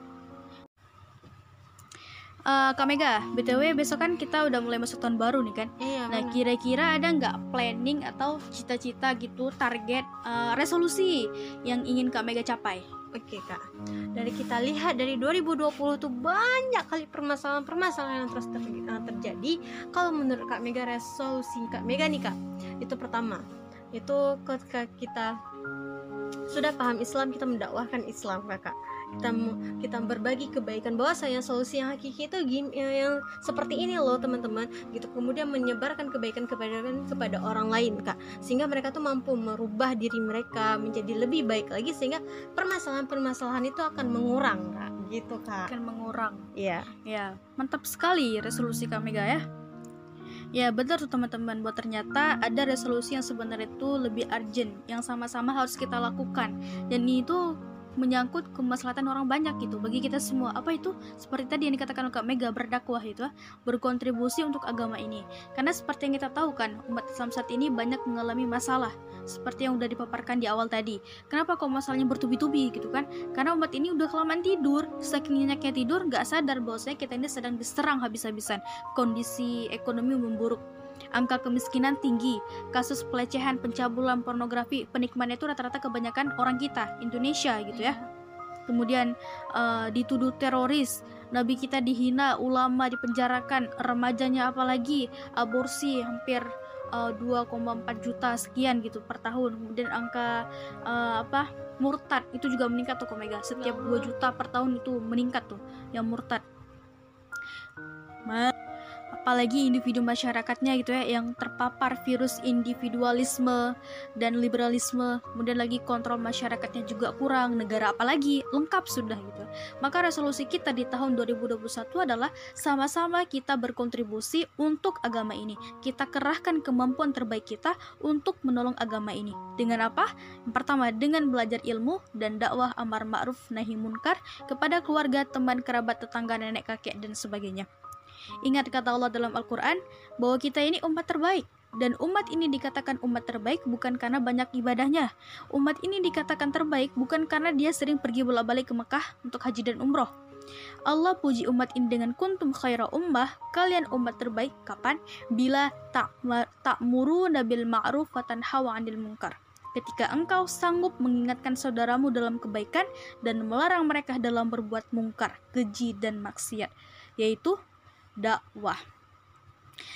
uh, Kak Mega, BTW besok kan kita udah mulai masuk tahun baru nih kan. Iya. Nah, kira-kira ada nggak planning atau cita-cita gitu, target, uh, resolusi yang ingin Kak Mega capai? Oke kak, dari kita lihat dari 2020 tuh banyak kali permasalahan-permasalahan yang terus ter eh, terjadi. Kalau menurut Kak Mega resolusi Kak Mega nih kak, itu pertama, itu ketika kita sudah paham Islam kita mendakwahkan Islam kakak. Kita kita berbagi kebaikan. Bahwa saya solusi yang hakiki itu gim, ya, yang seperti ini loh teman-teman. Gitu. Kemudian menyebarkan kebaikan kepada kepada orang lain kak. Sehingga mereka tuh mampu merubah diri mereka menjadi lebih baik lagi sehingga permasalahan-permasalahan itu akan mengurang kak. Gitu kak. Akan mengurang. Iya. Ya mantap sekali resolusi kami ga ya Ya benar tuh teman-teman. Buat ternyata ada resolusi yang sebenarnya itu lebih urgent yang sama-sama harus kita lakukan. Dan itu menyangkut kemaslahatan orang banyak gitu. Bagi kita semua apa itu? Seperti tadi yang dikatakan Kak Mega berdakwah itu ah, berkontribusi untuk agama ini. Karena seperti yang kita tahu kan umat Islam saat ini banyak mengalami masalah seperti yang udah dipaparkan di awal tadi. Kenapa kok masalahnya bertubi-tubi gitu kan? Karena umat ini udah kelamaan tidur saking nyenyaknya tidur nggak sadar bahwasanya kita ini sedang diserang habis-habisan. Kondisi ekonomi memburuk angka kemiskinan tinggi, kasus pelecehan, pencabulan, pornografi, penikmatnya itu rata-rata kebanyakan orang kita, Indonesia gitu ya. Kemudian uh, dituduh teroris, nabi kita dihina, ulama dipenjarakan, remajanya apalagi aborsi hampir uh, eh, 2,4 juta sekian gitu per tahun. Kemudian angka uh, apa? murtad itu juga meningkat tuh Komega. Setiap 2 juta per tahun itu meningkat tuh yang murtad. Ma apalagi individu masyarakatnya gitu ya yang terpapar virus individualisme dan liberalisme. Kemudian lagi kontrol masyarakatnya juga kurang negara apalagi lengkap sudah gitu. Maka resolusi kita di tahun 2021 adalah sama-sama kita berkontribusi untuk agama ini. Kita kerahkan kemampuan terbaik kita untuk menolong agama ini. Dengan apa? yang pertama dengan belajar ilmu dan dakwah amar ma'ruf nahi munkar kepada keluarga teman kerabat tetangga nenek kakek dan sebagainya Ingat kata Allah dalam Al-Quran bahwa kita ini umat terbaik. Dan umat ini dikatakan umat terbaik bukan karena banyak ibadahnya. Umat ini dikatakan terbaik bukan karena dia sering pergi bolak-balik ke Mekah untuk haji dan umroh. Allah puji umat ini dengan kuntum khaira ummah, kalian umat terbaik kapan? Bila tak muru nabil ma'ruf wa tanhawa 'anil munkar. Ketika engkau sanggup mengingatkan saudaramu dalam kebaikan dan melarang mereka dalam berbuat mungkar, keji dan maksiat, yaitu dakwah.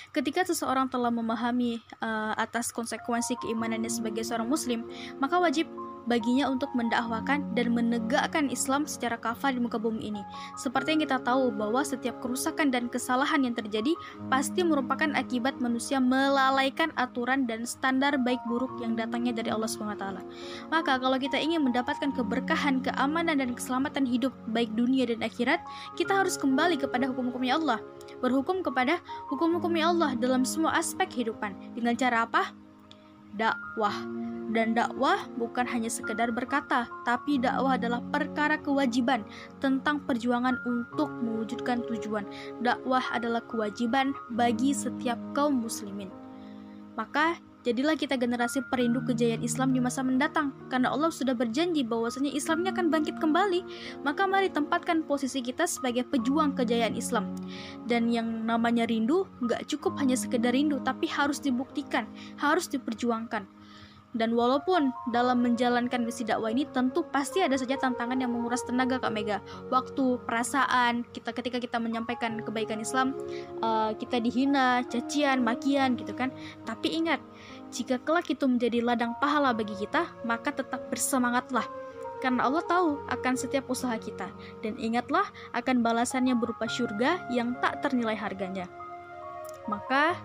Ketika seseorang telah memahami uh, atas konsekuensi keimanannya sebagai seorang muslim, maka wajib baginya untuk mendakwakan dan menegakkan Islam secara kafah di muka bumi ini. Seperti yang kita tahu bahwa setiap kerusakan dan kesalahan yang terjadi pasti merupakan akibat manusia melalaikan aturan dan standar baik buruk yang datangnya dari Allah SWT. Maka kalau kita ingin mendapatkan keberkahan, keamanan dan keselamatan hidup baik dunia dan akhirat, kita harus kembali kepada hukum-hukumnya Allah. Berhukum kepada hukum-hukumnya Allah dalam semua aspek kehidupan. Dengan cara apa? dakwah. Dan dakwah bukan hanya sekedar berkata, tapi dakwah adalah perkara kewajiban tentang perjuangan untuk mewujudkan tujuan. Dakwah adalah kewajiban bagi setiap kaum muslimin. Maka Jadilah kita generasi perindu kejayaan Islam di masa mendatang, karena Allah sudah berjanji bahwasanya Islamnya akan bangkit kembali. Maka mari tempatkan posisi kita sebagai pejuang kejayaan Islam. Dan yang namanya rindu, nggak cukup hanya sekedar rindu, tapi harus dibuktikan, harus diperjuangkan. Dan walaupun dalam menjalankan misi dakwah ini tentu pasti ada saja tantangan yang menguras tenaga Kak Mega. Waktu, perasaan, kita ketika kita menyampaikan kebaikan Islam, uh, kita dihina, cacian, makian gitu kan. Tapi ingat, jika kelak itu menjadi ladang pahala bagi kita, maka tetap bersemangatlah. Karena Allah tahu akan setiap usaha kita. Dan ingatlah akan balasannya berupa surga yang tak ternilai harganya. Maka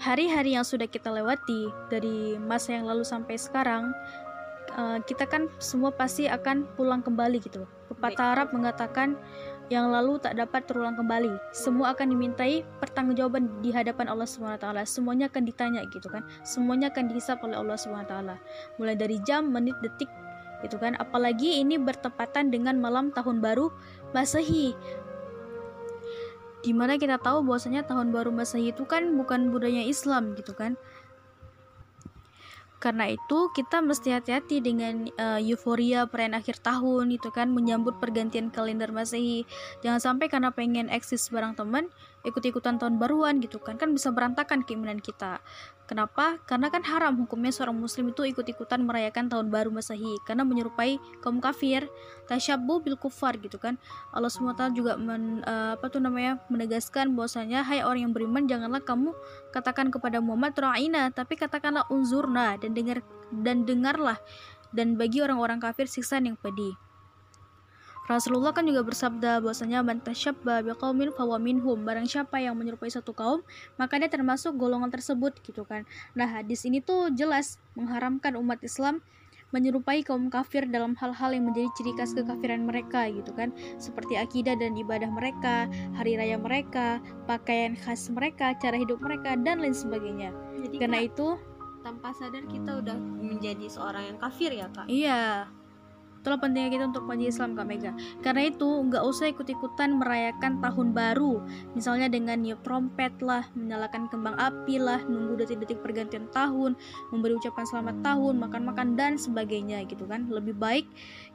hari-hari yang sudah kita lewati dari masa yang lalu sampai sekarang uh, kita kan semua pasti akan pulang kembali gitu. Pepatah Arab mengatakan yang lalu tak dapat terulang kembali. Semua akan dimintai pertanggungjawaban di hadapan Allah SWT. Semuanya akan ditanya gitu kan. Semuanya akan dihisap oleh Allah SWT. Mulai dari jam, menit, detik gitu kan. Apalagi ini bertepatan dengan malam tahun baru Masehi di mana kita tahu bahwasanya tahun baru Masehi itu kan bukan budaya Islam gitu kan karena itu kita mesti hati-hati dengan uh, euforia perayaan akhir tahun itu kan menyambut pergantian kalender Masehi. Jangan sampai karena pengen eksis bareng teman ikut-ikutan tahun baruan gitu kan kan bisa berantakan keimanan kita. Kenapa? Karena kan haram hukumnya seorang muslim itu ikut-ikutan merayakan tahun baru Masehi karena menyerupai kaum kafir, tasyabbu bil kufar gitu kan. Allah SWT juga men, uh, apa tuh namanya menegaskan bahwasanya hai orang yang beriman janganlah kamu katakan kepada Muhammad ra'ina tapi katakanlah unzurna dan dengar dan dengarlah dan bagi orang-orang kafir siksaan yang pedih. Rasulullah kan juga bersabda bahwasanya man tasyabba biqaumin fawa minhum. Barang siapa yang menyerupai satu kaum, maka dia termasuk golongan tersebut gitu kan. Nah, hadis ini tuh jelas mengharamkan umat Islam menyerupai kaum kafir dalam hal-hal yang menjadi ciri khas kekafiran mereka gitu kan seperti akidah dan ibadah mereka hari raya mereka pakaian khas mereka cara hidup mereka dan lain sebagainya Jadi, karena kak, itu tanpa sadar kita udah menjadi seorang yang kafir ya kak iya Itulah pentingnya kita untuk maju Islam Kak Mega. Karena itu nggak usah ikut-ikutan merayakan tahun baru, misalnya dengan niup trompet lah, menyalakan kembang api lah, nunggu detik-detik pergantian tahun, memberi ucapan selamat tahun, makan-makan dan sebagainya gitu kan. Lebih baik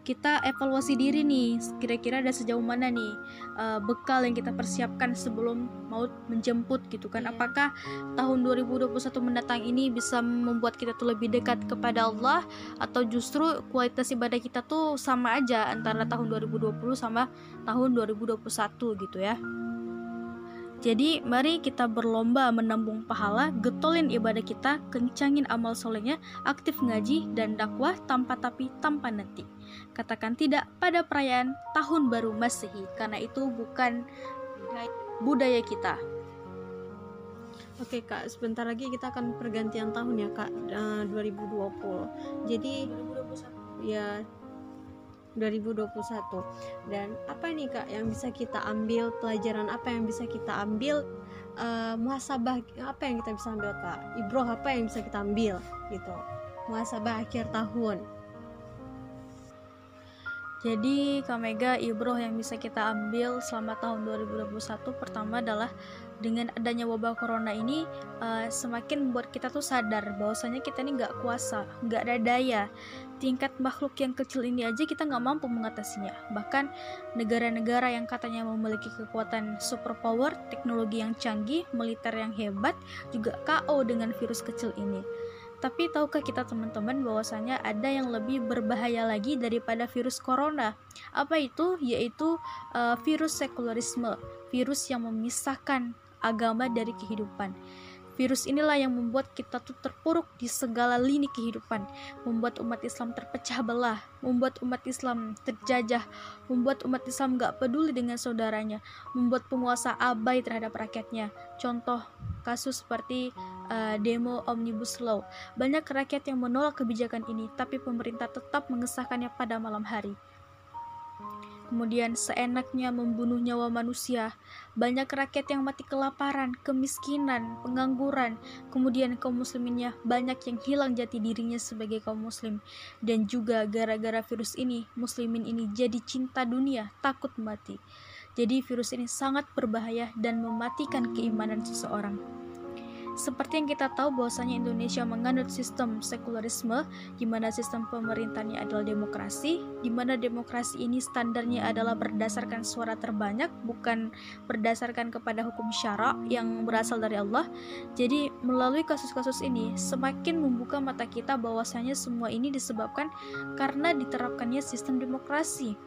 kita evaluasi diri nih, kira-kira ada sejauh mana nih uh, bekal yang kita persiapkan sebelum mau menjemput gitu kan. Iya. Apakah tahun 2021 mendatang ini bisa membuat kita tuh lebih dekat kepada Allah atau justru kualitas ibadah kita tuh tuh sama aja antara tahun 2020 sama tahun 2021 gitu ya. Jadi mari kita berlomba menambung pahala, getolin ibadah kita, kencangin amal solehnya, aktif ngaji dan dakwah tanpa tapi tanpa nanti. Katakan tidak pada perayaan tahun baru Masehi karena itu bukan budaya kita. Oke kak, sebentar lagi kita akan pergantian tahun ya kak, uh, 2020. Jadi 2021. ya 2021 dan apa nih kak yang bisa kita ambil pelajaran apa yang bisa kita ambil uh, muhasabah apa yang kita bisa ambil kak ibroh apa yang bisa kita ambil gitu muhasabah akhir tahun jadi Kak Mega ibroh yang bisa kita ambil selama tahun 2021 pertama adalah dengan adanya wabah corona ini uh, semakin membuat kita tuh sadar bahwasanya kita ini nggak kuasa, nggak ada daya. Tingkat makhluk yang kecil ini aja kita nggak mampu mengatasinya. Bahkan negara-negara yang katanya memiliki kekuatan superpower, teknologi yang canggih, militer yang hebat juga KO dengan virus kecil ini. Tapi tahukah kita teman-teman bahwasanya ada yang lebih berbahaya lagi daripada virus corona? Apa itu? Yaitu uh, virus sekularisme, virus yang memisahkan agama dari kehidupan. Virus inilah yang membuat kita tuh terpuruk di segala lini kehidupan, membuat umat Islam terpecah belah, membuat umat Islam terjajah, membuat umat Islam gak peduli dengan saudaranya, membuat penguasa abai terhadap rakyatnya. Contoh kasus seperti uh, demo Omnibus Law. Banyak rakyat yang menolak kebijakan ini, tapi pemerintah tetap mengesahkannya pada malam hari. Kemudian seenaknya membunuh nyawa manusia. Banyak rakyat yang mati kelaparan, kemiskinan, pengangguran, kemudian kaum musliminnya banyak yang hilang jati dirinya sebagai kaum muslim. Dan juga gara-gara virus ini, muslimin ini jadi cinta dunia, takut mati. Jadi virus ini sangat berbahaya dan mematikan keimanan seseorang. Seperti yang kita tahu bahwasanya Indonesia menganut sistem sekularisme di mana sistem pemerintahnya adalah demokrasi, di mana demokrasi ini standarnya adalah berdasarkan suara terbanyak bukan berdasarkan kepada hukum syara yang berasal dari Allah. Jadi melalui kasus-kasus ini semakin membuka mata kita bahwasanya semua ini disebabkan karena diterapkannya sistem demokrasi.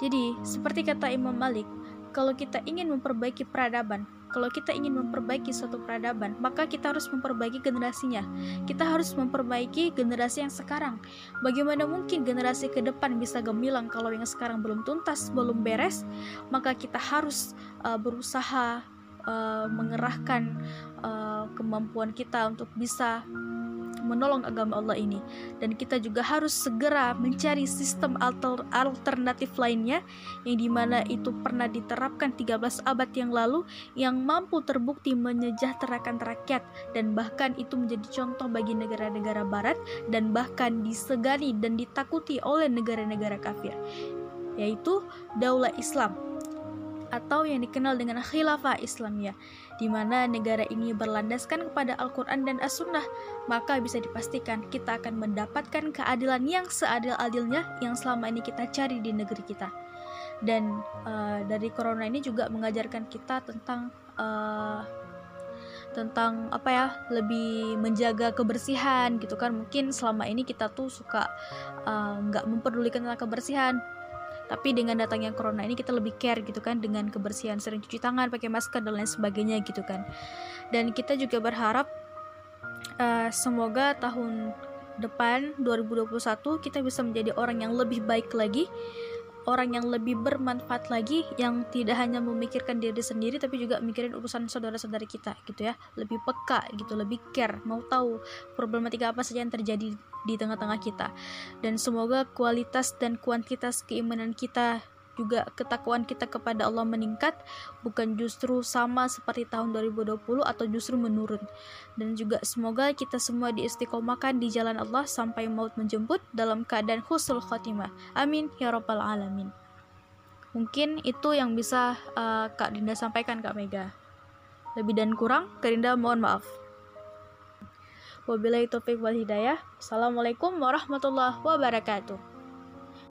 Jadi, seperti kata Imam Malik, kalau kita ingin memperbaiki peradaban, kalau kita ingin memperbaiki suatu peradaban, maka kita harus memperbaiki generasinya. Kita harus memperbaiki generasi yang sekarang. Bagaimana mungkin generasi ke depan bisa gemilang kalau yang sekarang belum tuntas, belum beres? Maka kita harus uh, berusaha uh, mengerahkan uh, kemampuan kita untuk bisa menolong agama Allah ini. Dan kita juga harus segera mencari sistem alter alternatif lainnya yang di mana itu pernah diterapkan 13 abad yang lalu yang mampu terbukti menyejahterakan rakyat dan bahkan itu menjadi contoh bagi negara-negara barat dan bahkan disegani dan ditakuti oleh negara-negara kafir yaitu Daulah Islam atau yang dikenal dengan khilafah Islamiyah di mana negara ini berlandaskan kepada Al-Quran dan As-Sunnah, maka bisa dipastikan kita akan mendapatkan keadilan yang seadil-adilnya yang selama ini kita cari di negeri kita. Dan uh, dari corona ini juga mengajarkan kita tentang uh, tentang apa ya lebih menjaga kebersihan gitu kan mungkin selama ini kita tuh suka eh, nggak uh, memperdulikan tentang kebersihan tapi dengan datangnya corona ini kita lebih care gitu kan dengan kebersihan sering cuci tangan pakai masker dan lain sebagainya gitu kan. Dan kita juga berharap uh, semoga tahun depan 2021 kita bisa menjadi orang yang lebih baik lagi orang yang lebih bermanfaat lagi yang tidak hanya memikirkan diri sendiri tapi juga mikirin urusan saudara-saudara kita gitu ya. Lebih peka gitu lebih care mau tahu problematika apa saja yang terjadi di tengah-tengah kita. Dan semoga kualitas dan kuantitas keimanan kita juga ketakuan kita kepada Allah meningkat bukan justru sama seperti tahun 2020 atau justru menurun. Dan juga semoga kita semua diistiqomahkan di jalan Allah sampai maut menjemput dalam keadaan husnul khotimah amin ya rabbal alamin. Mungkin itu yang bisa uh, Kak Dinda sampaikan Kak Mega. Lebih dan kurang Kak Dinda mohon maaf Wabillahi taufiq wal hidayah. Assalamualaikum warahmatullahi wabarakatuh.